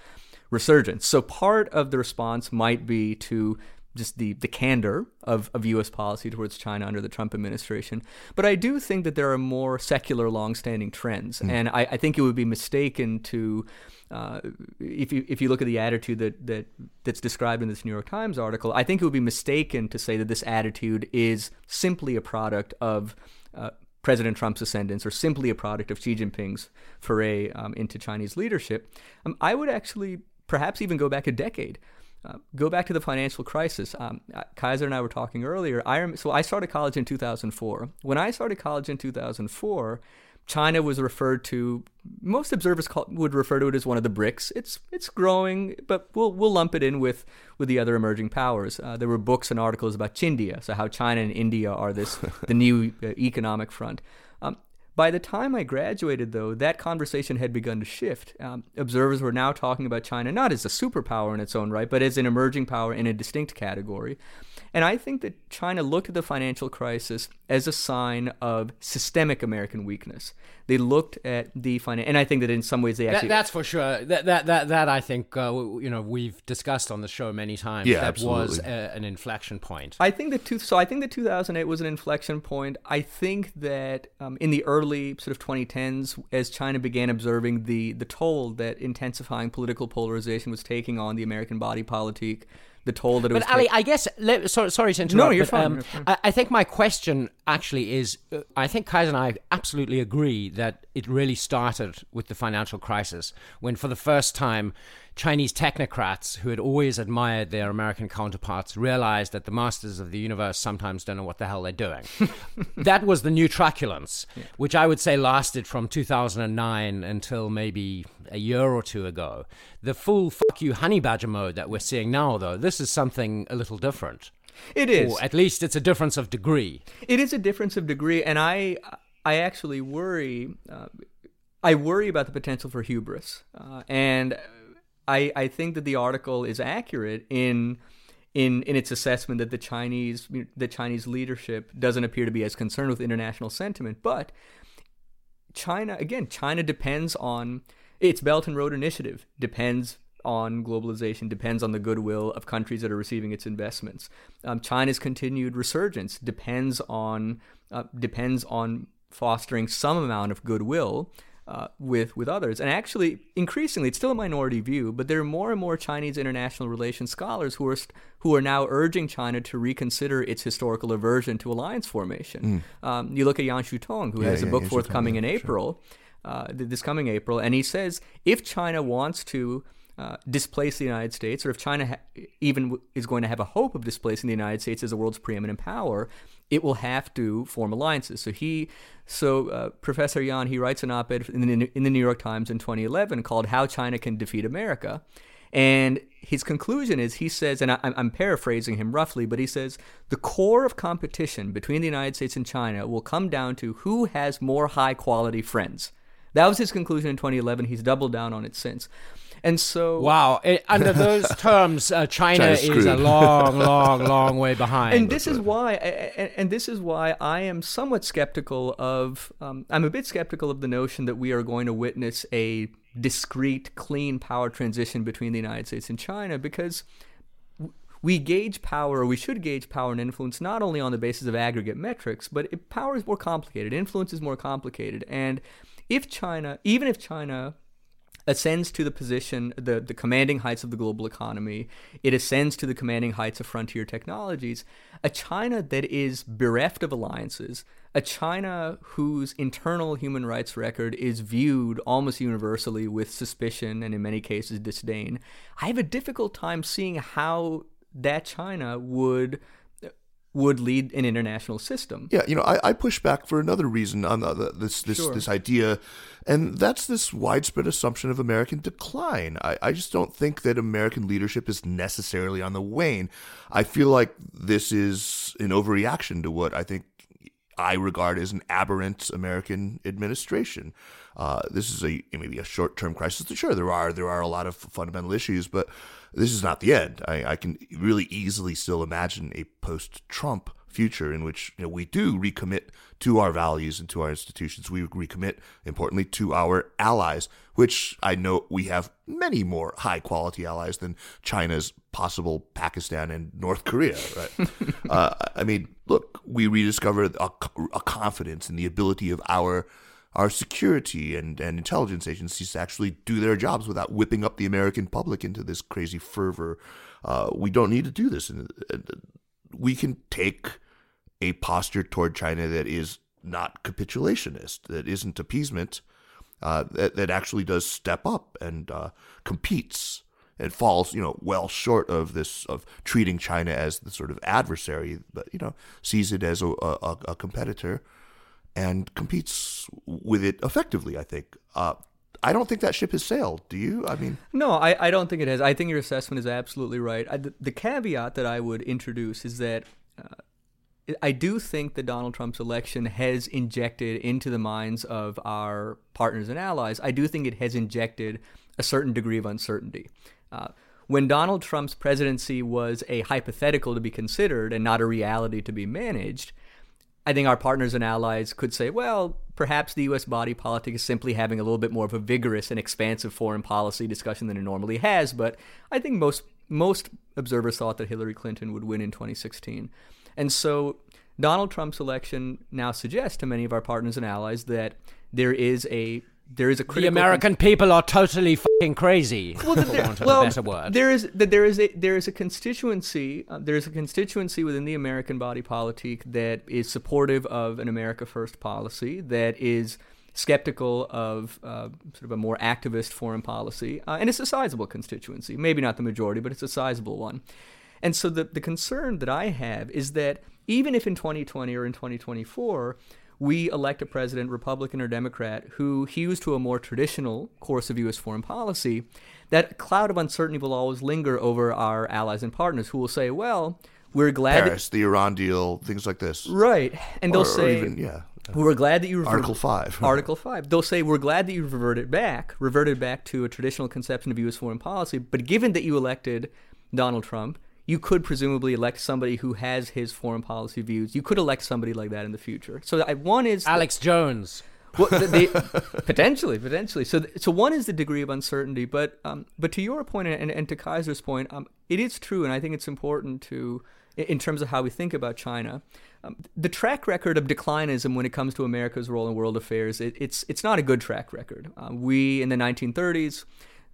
resurgence. So part of the response might be to just the, the candor of, of U.S. policy towards China under the Trump administration. But I do think that there are more secular, long-standing trends, mm. and I, I think it would be mistaken to uh, if you if you look at the attitude that, that that's described in this New York Times article, I think it would be mistaken to say that this attitude is simply a product of uh, President Trump's ascendance or simply a product of Xi Jinping's foray um, into Chinese leadership. Um, I would actually perhaps even go back a decade. Uh, go back to the financial crisis. Um, uh, Kaiser and I were talking earlier. I so I started college in 2004. When I started college in 2004, China was referred to. Most observers call, would refer to it as one of the BRICS. It's it's growing, but we'll we'll lump it in with with the other emerging powers. Uh, there were books and articles about Chindia, so how China and India are this the new uh, economic front. By the time I graduated, though, that conversation had begun to shift. Um, observers were now talking about China not as a superpower in its own right, but as an emerging power in a distinct category. And I think that China looked at the financial crisis as a sign of systemic American weakness. They looked at the finance, and I think that in some ways they actually. That, that's for sure. That that that, that I think uh, you know we've discussed on the show many times. Yeah, that absolutely. was a, an inflection point. I think that two, so. I think that 2008 was an inflection point. I think that um, in the early sort of 2010s, as China began observing the the toll that intensifying political polarization was taking on the American body politic the toll that it but was. Ali, I guess. Let, sorry, sorry to interrupt. No, you're, but, fine, um, you're fine. I, I, think my question actually is: uh, I think Kaiser and I absolutely agree that it really started with the financial crisis when, for the first time, Chinese technocrats who had always admired their American counterparts realized that the masters of the universe sometimes don't know what the hell they're doing. that was the new truculence, yeah. which I would say lasted from 2009 until maybe a year or two ago. The full fuck you honey badger mode that we're seeing now, though, this is something a little different. It is. Or at least it's a difference of degree. It is a difference of degree, and I, I actually worry. Uh, I worry about the potential for hubris, uh, and I, I think that the article is accurate in in in its assessment that the Chinese the Chinese leadership doesn't appear to be as concerned with international sentiment, but China again, China depends on its Belt and Road Initiative depends on globalization, depends on the goodwill of countries that are receiving its investments. Um, China's continued resurgence depends on uh, depends on fostering some amount of goodwill uh, with with others. And actually, increasingly, it's still a minority view, but there are more and more Chinese international relations scholars who are who are now urging China to reconsider its historical aversion to alliance formation. Mm. Um, you look at Yan Xuetong, who yeah, has yeah, a book forthcoming in April, sure. uh, this coming April, and he says if China wants to uh, displace the United States, or if China ha- even w- is going to have a hope of displacing the United States as the world's preeminent power, it will have to form alliances. So he, so uh, Professor Yan, he writes an op-ed in the, in the New York Times in 2011 called "How China Can Defeat America," and his conclusion is he says, and I, I'm paraphrasing him roughly, but he says the core of competition between the United States and China will come down to who has more high quality friends. That was his conclusion in 2011. He's doubled down on it since. And so, wow, it, under those terms, uh, China is a long, long, long way behind. And this is why, and, and, this is why I am somewhat skeptical of. Um, I'm a bit skeptical of the notion that we are going to witness a discrete, clean power transition between the United States and China, because we gauge power, or we should gauge power and influence not only on the basis of aggregate metrics, but it, power is more complicated, influence is more complicated. And if China, even if China ascends to the position, the, the commanding heights of the global economy, it ascends to the commanding heights of frontier technologies, a China that is bereft of alliances, a China whose internal human rights record is viewed almost universally with suspicion and in many cases disdain, I have a difficult time seeing how that China would would lead an international system. Yeah, you know, I, I push back for another reason on the, the, this this sure. this idea, and that's this widespread assumption of American decline. I, I just don't think that American leadership is necessarily on the wane. I feel like this is an overreaction to what I think I regard as an aberrant American administration. Uh, this is a maybe a short term crisis. Sure, there are there are a lot of fundamental issues, but this is not the end. I, I can really easily still imagine a post Trump future in which you know, we do recommit to our values and to our institutions. We recommit, importantly, to our allies, which I know we have many more high quality allies than China's possible Pakistan and North Korea. Right? uh, I mean, look, we rediscover a, a confidence in the ability of our our security and, and intelligence agencies to actually do their jobs without whipping up the American public into this crazy fervor. Uh, we don't need to do this. We can take a posture toward China that is not capitulationist, that isn't appeasement, uh, that, that actually does step up and uh, competes and falls, you know, well short of this of treating China as the sort of adversary, but you know, sees it as a, a, a competitor and competes with it effectively. I think. Uh, I don't think that ship has sailed. Do you? I mean, no, I, I don't think it has. I think your assessment is absolutely right. I, the, the, caveat that I would introduce is that uh, I do think that Donald Trump's election has injected into the minds of our partners and allies. I do think it has injected a certain degree of uncertainty. Uh, when Donald Trump's presidency was a hypothetical to be considered and not a reality to be managed, I think our partners and allies could say, well, perhaps the U.S. body politic is simply having a little bit more of a vigorous and expansive foreign policy discussion than it normally has. But I think most most observers thought that Hillary Clinton would win in 2016, and so Donald Trump's election now suggests to many of our partners and allies that there is a there is a the American con- people are totally fucking crazy. Well, there, well, word. there is there is a there is a constituency uh, there is a constituency within the American body politic that is supportive of an America First policy that is skeptical of uh, sort of a more activist foreign policy, uh, and it's a sizable constituency. Maybe not the majority, but it's a sizable one. And so the the concern that I have is that even if in 2020 or in 2024 we elect a president, Republican or Democrat, who hews to a more traditional course of U.S. foreign policy, that cloud of uncertainty will always linger over our allies and partners who will say, well, we're glad Paris, that, the Iran deal, things like this. Right. And they'll say, even, yeah. We're glad that you reverted, Article Five. Article Five. They'll say we're glad that you reverted back, reverted back to a traditional conception of U.S. foreign policy. But given that you elected Donald Trump, you could presumably elect somebody who has his foreign policy views. You could elect somebody like that in the future. So one is Alex the, Jones. Well, the, the, potentially, potentially. So, so one is the degree of uncertainty, but um, but to your point and, and to Kaiser's point, um, it is true, and I think it's important to, in terms of how we think about China, um, the track record of declinism when it comes to America's role in world affairs, it, it's it's not a good track record. Uh, we in the 1930s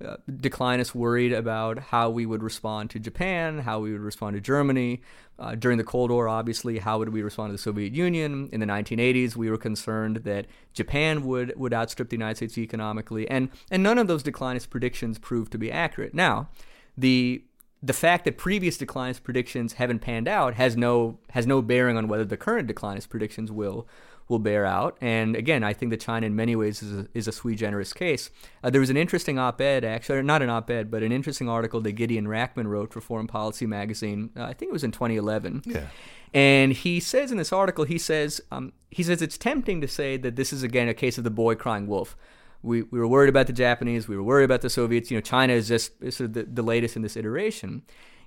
uh, declinists worried about how we would respond to Japan, how we would respond to Germany. Uh, during the Cold War, obviously, how would we respond to the Soviet Union? In the 1980s, we were concerned that Japan would, would outstrip the United States economically, and, and none of those declinist predictions proved to be accurate. Now, the the fact that previous declinist predictions haven't panned out has no has no bearing on whether the current declinist predictions will will bear out. And again, I think that China, in many ways, is a, is a sui generis case. Uh, there was an interesting op-ed, actually, not an op-ed, but an interesting article that Gideon Rachman wrote for Foreign Policy magazine. Uh, I think it was in 2011. Yeah. And he says in this article, he says, um, he says it's tempting to say that this is again a case of the boy crying wolf. We, we were worried about the Japanese, we were worried about the Soviets. You know, China is just is sort of the, the latest in this iteration.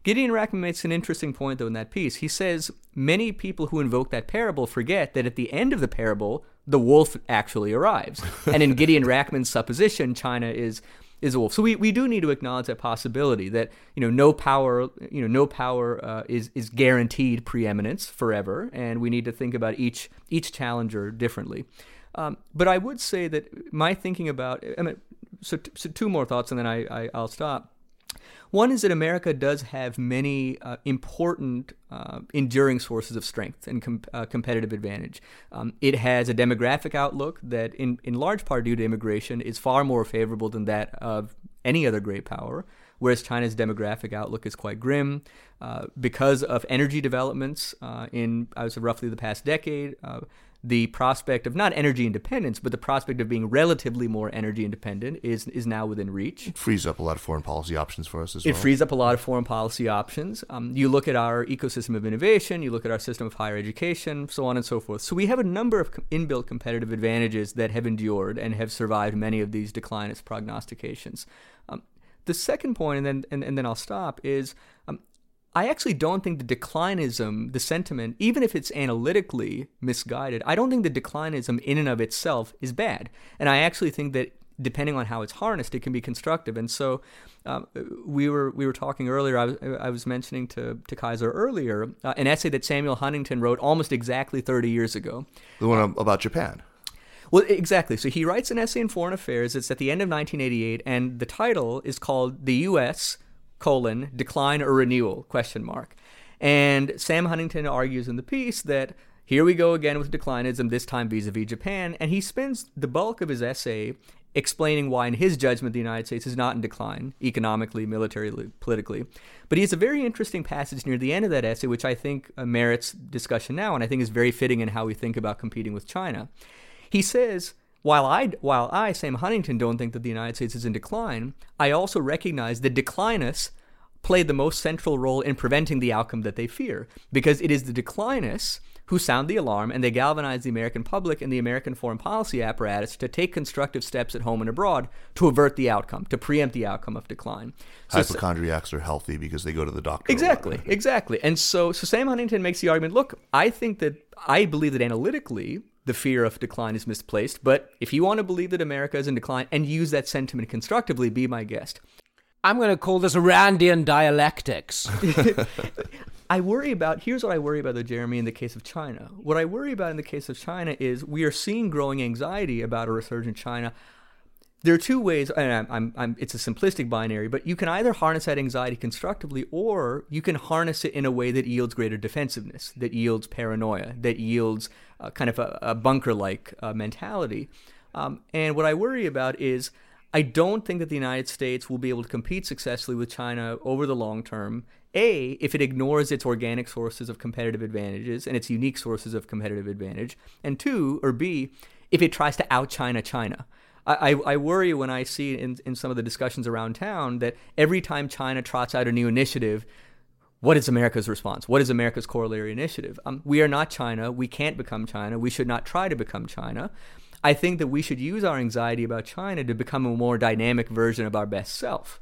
Gideon Rachman makes an interesting point, though, in that piece. He says many people who invoke that parable forget that at the end of the parable, the wolf actually arrives. and in Gideon Rachman's supposition, China is is a wolf. So we, we do need to acknowledge that possibility that you know no power you know no power uh, is is guaranteed preeminence forever, and we need to think about each each challenger differently. Um, but I would say that my thinking about I mean, so, so two more thoughts, and then I, I I'll stop. One is that America does have many uh, important uh, enduring sources of strength and com- uh, competitive advantage. Um, it has a demographic outlook that, in, in large part due to immigration, is far more favorable than that of any other great power whereas China's demographic outlook is quite grim. Uh, because of energy developments uh, in, I say, roughly the past decade, uh, the prospect of not energy independence, but the prospect of being relatively more energy independent is is now within reach. It frees up a lot of foreign policy options for us as it well. It frees up a lot of foreign policy options. Um, you look at our ecosystem of innovation, you look at our system of higher education, so on and so forth. So we have a number of inbuilt competitive advantages that have endured and have survived many of these declinist prognostications. Um, the second point, and then and, and then I'll stop, is I actually don't think the declinism, the sentiment, even if it's analytically misguided, I don't think the declinism in and of itself is bad. And I actually think that depending on how it's harnessed, it can be constructive. And so um, we were we were talking earlier. I was, I was mentioning to to Kaiser earlier uh, an essay that Samuel Huntington wrote almost exactly 30 years ago. The one about Japan. Well, exactly. So he writes an essay in Foreign Affairs. It's at the end of 1988, and the title is called "The U.S." colon decline or renewal question mark. And sam huntington argues in the piece that here we go again with declinism this time vis-a-vis japan and he spends the bulk of his essay explaining why in his judgment the united states is not in decline economically militarily politically. But he has a very interesting passage near the end of that essay which i think uh, merits discussion now and i think is very fitting in how we think about competing with china. He says while I, while I, Sam Huntington, don't think that the United States is in decline, I also recognize that declinists played the most central role in preventing the outcome that they fear, because it is the declinists who sound the alarm and they galvanize the American public and the American foreign policy apparatus to take constructive steps at home and abroad to avert the outcome, to preempt the outcome of decline. So, Hypochondriacs are healthy because they go to the doctor. Exactly, exactly. And so, so Sam Huntington makes the argument look, I think that, I believe that analytically, the fear of decline is misplaced. But if you want to believe that America is in decline and use that sentiment constructively, be my guest. I'm going to call this Randian dialectics. I worry about, here's what I worry about, though, Jeremy, in the case of China. What I worry about in the case of China is we are seeing growing anxiety about a resurgent China. There are two ways, and I'm, I'm, I'm, it's a simplistic binary, but you can either harness that anxiety constructively or you can harness it in a way that yields greater defensiveness, that yields paranoia, that yields uh, kind of a, a bunker like uh, mentality. Um, and what I worry about is I don't think that the United States will be able to compete successfully with China over the long term. A, if it ignores its organic sources of competitive advantages and its unique sources of competitive advantage. And two, or B, if it tries to out China China. I, I worry when I see in, in some of the discussions around town that every time China trots out a new initiative, what is America's response? What is America's corollary initiative? Um, we are not China. We can't become China. We should not try to become China. I think that we should use our anxiety about China to become a more dynamic version of our best self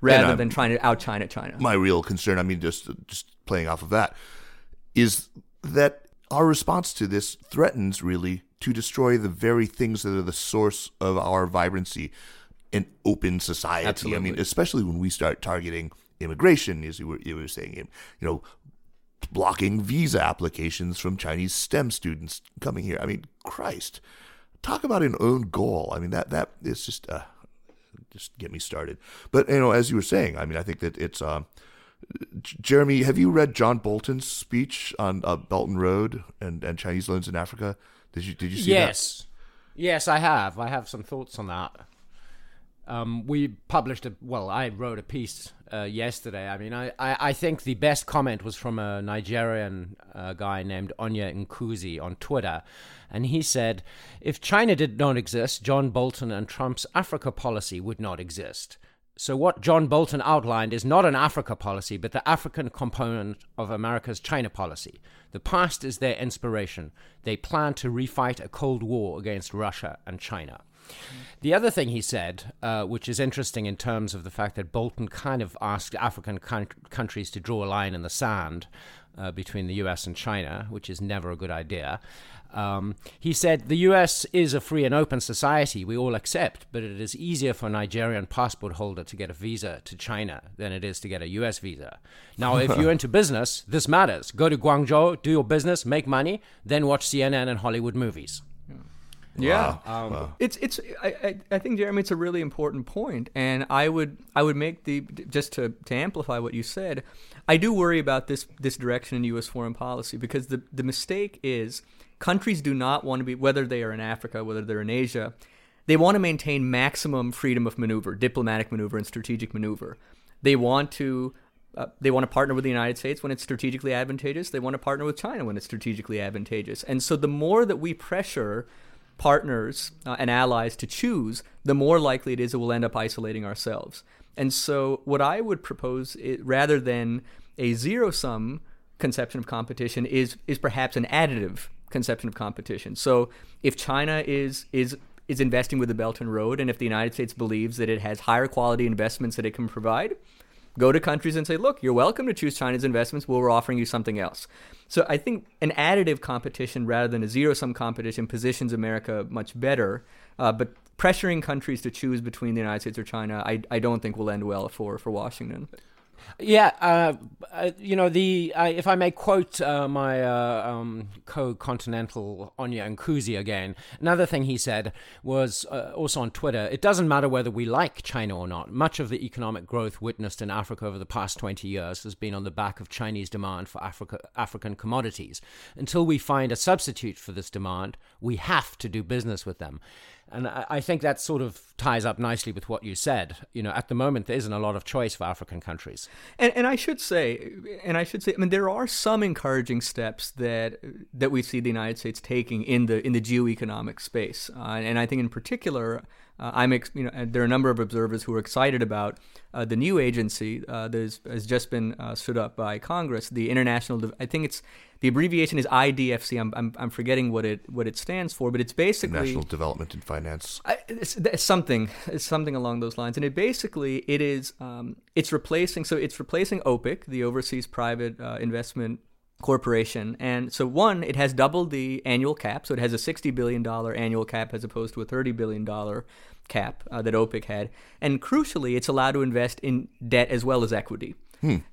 rather than trying to out China China. My real concern, I mean, just just playing off of that, is that our response to this threatens really to destroy the very things that are the source of our vibrancy and open society. Absolutely. I mean, especially when we start targeting immigration, as you were, you were saying, you know, blocking visa applications from Chinese STEM students coming here. I mean, Christ talk about an own goal. I mean that that is just uh, just get me started. But you know, as you were saying, I mean, I think that it's. Uh, Jeremy, have you read John Bolton's speech on uh, Belt and Road and, and Chinese loans in Africa? Did you did you see yes. that? Yes, I have. I have some thoughts on that. Um, we published a well, I wrote a piece uh, yesterday. I mean, I, I, I, think the best comment was from a Nigerian uh, guy named Onya Nkuzi on Twitter, and he said, "If China did not exist, John Bolton and Trump's Africa policy would not exist." So, what John Bolton outlined is not an Africa policy, but the African component of America's China policy. The past is their inspiration. They plan to refight a Cold War against Russia and China. The other thing he said, uh, which is interesting in terms of the fact that Bolton kind of asked African con- countries to draw a line in the sand uh, between the US and China, which is never a good idea. Um, he said the US is a free and open society we all accept, but it is easier for a Nigerian passport holder to get a visa to China than it is to get a US visa. Now, if you're into business, this matters. Go to Guangzhou, do your business, make money, then watch CNN and Hollywood movies. Yeah, Wow. um, Wow. it's it's. I, I, I think Jeremy, it's a really important point, and I would I would make the just to, to amplify what you said. I do worry about this this direction in U.S. foreign policy because the the mistake is countries do not want to be whether they are in Africa, whether they're in Asia, they want to maintain maximum freedom of maneuver, diplomatic maneuver, and strategic maneuver. They want to uh, they want to partner with the United States when it's strategically advantageous. They want to partner with China when it's strategically advantageous. And so the more that we pressure partners uh, and allies to choose, the more likely it is that we'll end up isolating ourselves. And so, what I would propose, i rather than a zero sum conception of competition, is is perhaps an additive conception of competition. So, if China is is is investing with the Belt and Road, and if the United States believes that it has higher quality investments that it can provide, go to countries and say, look, you're welcome to choose China's investments. Well, we're offering you something else. So I think an additive competition rather than a zero sum competition positions America much better. Uh, but pressuring countries to choose between the United States or China, I, I don't think will end well for, for Washington. Yeah, uh, uh, you know the uh, if I may quote uh, my uh, um, co-continental Onya Nkuzi again, another thing he said was uh, also on Twitter. It doesn't matter whether we like China or not. Much of the economic growth witnessed in Africa over the past twenty years has been on the back of Chinese demand for Africa, African commodities. Until we find a substitute for this demand, we have to do business with them. And I, I think that sort of ties up nicely with what you said. You know, at the moment there isn't a lot of choice for African countries. And, and I should say, and I should say, I mean, there are some encouraging steps that that we see the United States taking in the in the geoeconomic space, uh, and I think in particular, uh, I'm ex- you know there are a number of observers who are excited about uh, the new agency uh, that is, has just been uh, stood up by Congress, the International. De- I think it's the abbreviation is IDFC. I'm, I'm I'm forgetting what it what it stands for, but it's basically National Development and Finance. I, it's, it's something it's something along those lines and it basically it is um, it's replacing so it's replacing OPIC the overseas private uh, investment corporation and so one it has doubled the annual cap so it has a 60 billion dollar annual cap as opposed to a 30 billion dollar cap uh, that OPIC had and crucially it's allowed to invest in debt as well as equity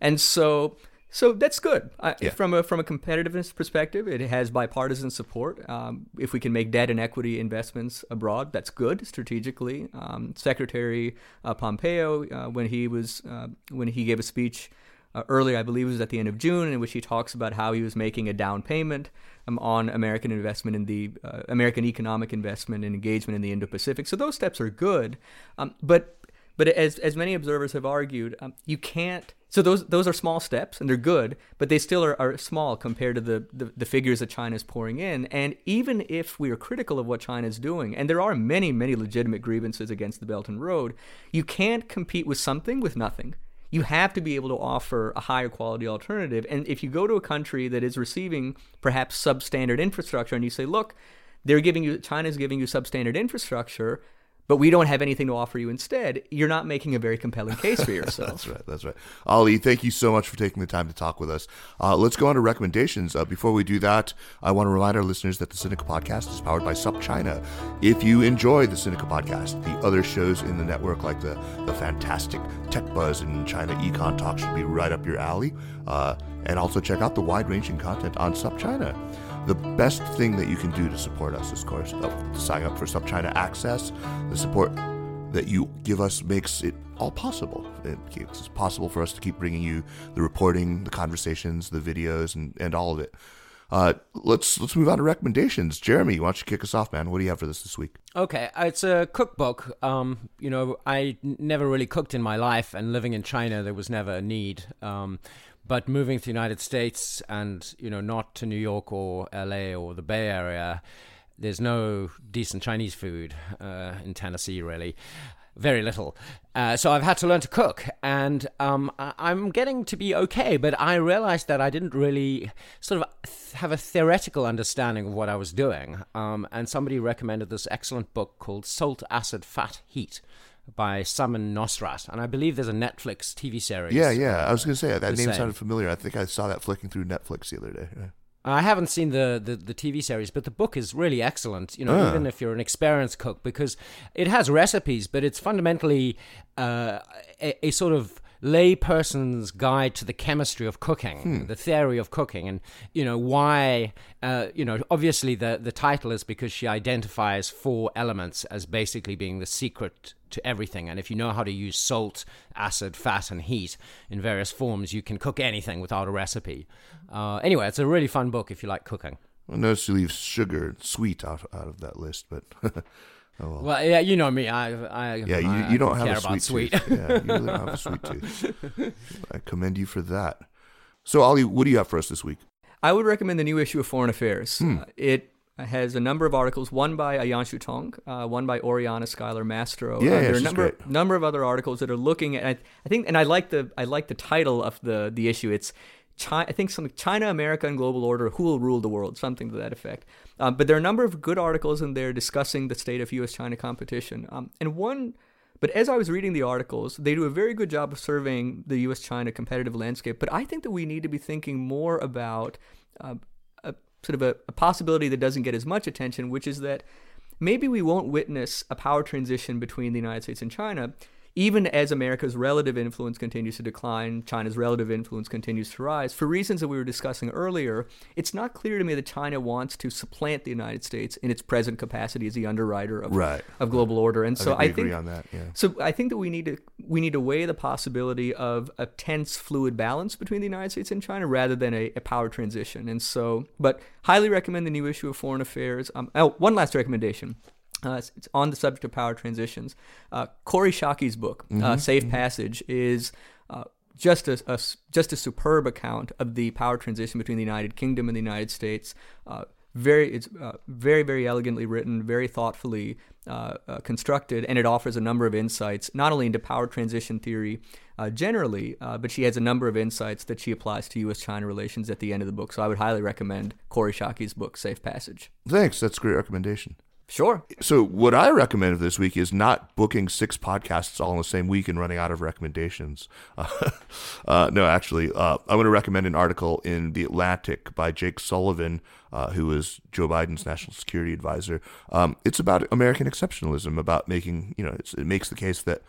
and so so that's good uh, Yeah. from a from a competitiveness perspective. It has bipartisan support. Um, if we can make debt and equity investments abroad, that's good strategically. Um, Secretary uh, Pompeo, uh, when he was uh, when he gave a speech uh, earlier, I believe it was at the end of June, in which he talks about how he was making a down payment um, on American investment in the uh, American economic investment and engagement in the Indo-Pacific. So those steps are good, um, but but as as many observers have argued, um, you can't. So those those are small steps and they're good, but they still are, are small compared to the, the the figures that China is pouring in. And even if we are critical of what China is doing, and there are many many legitimate grievances against the Belt and Road, you can't compete with something with nothing. You have to be able to offer a higher quality alternative. And if you go to a country that is receiving perhaps substandard infrastructure, and you say, look, they're giving you China's giving you substandard infrastructure but we don't have anything to offer you instead, you're not making a very compelling case for yourself. That's right. That's right. Ali, thank you so much for taking the time to talk with us. Uh, let's go on to recommendations. Uh, before we do that, I want to remind our listeners that the Sinica Podcast is powered by SupChina. If you enjoy the Sinica Podcast, the other shows in the network, like the, the fantastic Tech Buzz and China Econ Talk, should be right up your alley. Uh, and also check out the wide ranging content on SupChina. The best thing that you can do to support us, of course, uh, sign up for SupChina Access. The support that you give us makes it all possible. It, it's possible for us to keep bringing you the reporting, the conversations, the videos, and, and all of it. Uh, let's let's move on to recommendations. Jeremy, why don't you kick us off, man? What do you have for this this week? Okay, it's a cookbook. Um, you know, I never really cooked in my life, and living in China, there was never a need. Um, but moving to the United States and you know not to New York or L.A. or the Bay Area, there's no decent Chinese food uh, in Tennessee really. very little. Uh, so I've had to learn to cook, and um, I- I'm getting to be okay. But I realized that I didn't really sort of th- have a theoretical understanding of what I was doing. Um, and somebody recommended this excellent book called Salt, Acid, Fat, Heat by Samin Nosrat, and I believe there's a Netflix TV series. Yeah, yeah. I was going to say that name same. sounded familiar. I think I saw that flicking through Netflix the other day. Yeah. I haven't seen the, the, the TV series, but the book is really excellent. You know, Ah. even if you're an experienced cook, because it has recipes, but it's fundamentally uh, a, a sort of layperson's guide to the chemistry of cooking, the theory of cooking, and you know why. Uh, you know, obviously the the title is because she identifies four elements as basically being the secret to everything. And if you know how to use salt, acid, fat, and heat in various forms, you can cook anything without a recipe. Uh, anyway, it's a really fun book if you like cooking. I noticed you leave sugar and sweet out out of that list, but Well, yeah, you know me. I, I yeah, you, I you don't have care a about sweet, sweet. tooth. yeah, you really don't have a sweet tooth. I commend you for that. So, Ali, what do you have for us this week? I would recommend the new issue of Foreign Affairs. Hmm. Uh, it has a number of articles, one by Ayanshu Tong, uh, one by Oriana Skylar Mastro. Yeah, uh, yeah, there are a number great. number of other articles that are looking at. I, I think, and I like the I like the title of the the issue. It's China, I think something China, America, and global order. Who will rule the world? Something to that effect. Um, but there are a number of good articles in there discussing the state of U.S.-China competition. Um, and one. But as I was reading the articles, they do a very good job of surveying the U.S. China competitive landscape. But I think that we need to be thinking more about uh, a sort of a, a possibility that doesn't get as much attention, which is that maybe we won't witness a power transition between the United States and China, even as America's relative influence continues to decline, China's relative influence continues to rise. For reasons that we were discussing earlier, it's not clear to me that China wants to supplant the United States in its present capacity as the underwriter of, Right. of global order. And I so think we I agree think on that. Yeah. so I think that we need to we need to weigh the possibility of a tense, fluid balance between the United States and China rather than a, a power transition. And so, but highly recommend the new issue of Foreign Affairs. Um, oh, one last recommendation. Uh, it's, it's on the subject of power transitions. Uh, Kori Schake's book, uh, Safe Passage, is uh, just a, a just a superb account of the power transition between the United Kingdom and the United States. Uh, very, it's uh, very, very elegantly written, very thoughtfully uh, uh, constructed, and it offers a number of insights, not only into power transition theory uh, generally, uh, but she has a number of insights that she applies to U.S.-China relations at the end of the book. So I would highly recommend Kori Schake's book, Safe Passage. Thanks. That's a great recommendation. Sure. So, what I recommend this week is not booking six podcasts all in the same week and running out of recommendations. Uh, uh, no, actually, uh, I'm going to recommend an article in The Atlantic by Jake Sullivan, uh, who is Joe Biden's national security advisor. Um, it's about American exceptionalism, about making, you know, it makes the case that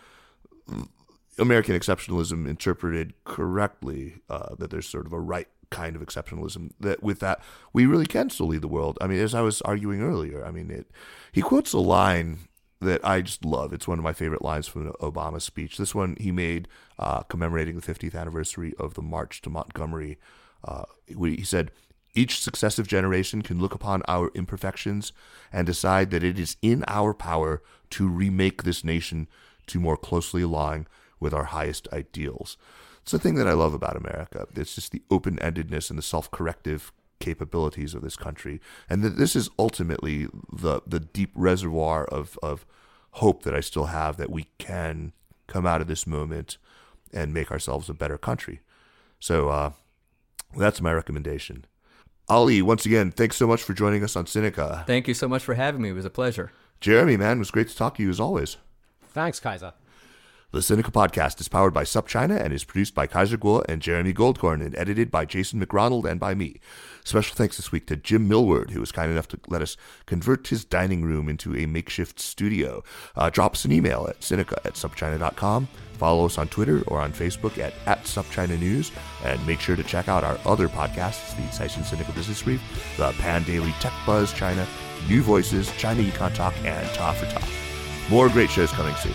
American exceptionalism interpreted correctly, uh, that there's sort of a right kind of exceptionalism. That with that, we really can still lead the world. I mean, as I was arguing earlier, I mean, it, he quotes a line that I just love. It's one of my favorite lines from an Obama speech. This one he made uh, commemorating the 50th anniversary of the March to Montgomery. Uh, he said, each successive generation can look upon our imperfections and decide that it is in our power to remake this nation to more closely align with our highest ideals. It's the thing that I love about America. It's just the open endedness and the self corrective capabilities of this country. And that this is ultimately the, the deep reservoir of, of hope that I still have that we can come out of this moment and make ourselves a better country. So uh, that's my recommendation. Ali, once again, thanks so much for joining us on Sinica. Thank you so much for having me. It was a pleasure. Jeremy, man, it was great to talk to you as always. Thanks, Kaiser. The Sinica podcast is powered by SupChina and is produced by Kaiser Kuo and Jeremy Goldkorn and edited by Jason McRonald and by me. Special thanks this week to Jim Millward, who was kind enough to let us convert his dining room into a makeshift studio. Uh, drop us an email at Sinica at SupChina.com. Follow us on Twitter or on Facebook at, at SupChina News. And make sure to check out our other podcasts, the Caixin Sinica Business Brief, the Pandaily Tech Buzz China, New Voices, China Econ Talk, and Ta for Ta. More great shows coming soon.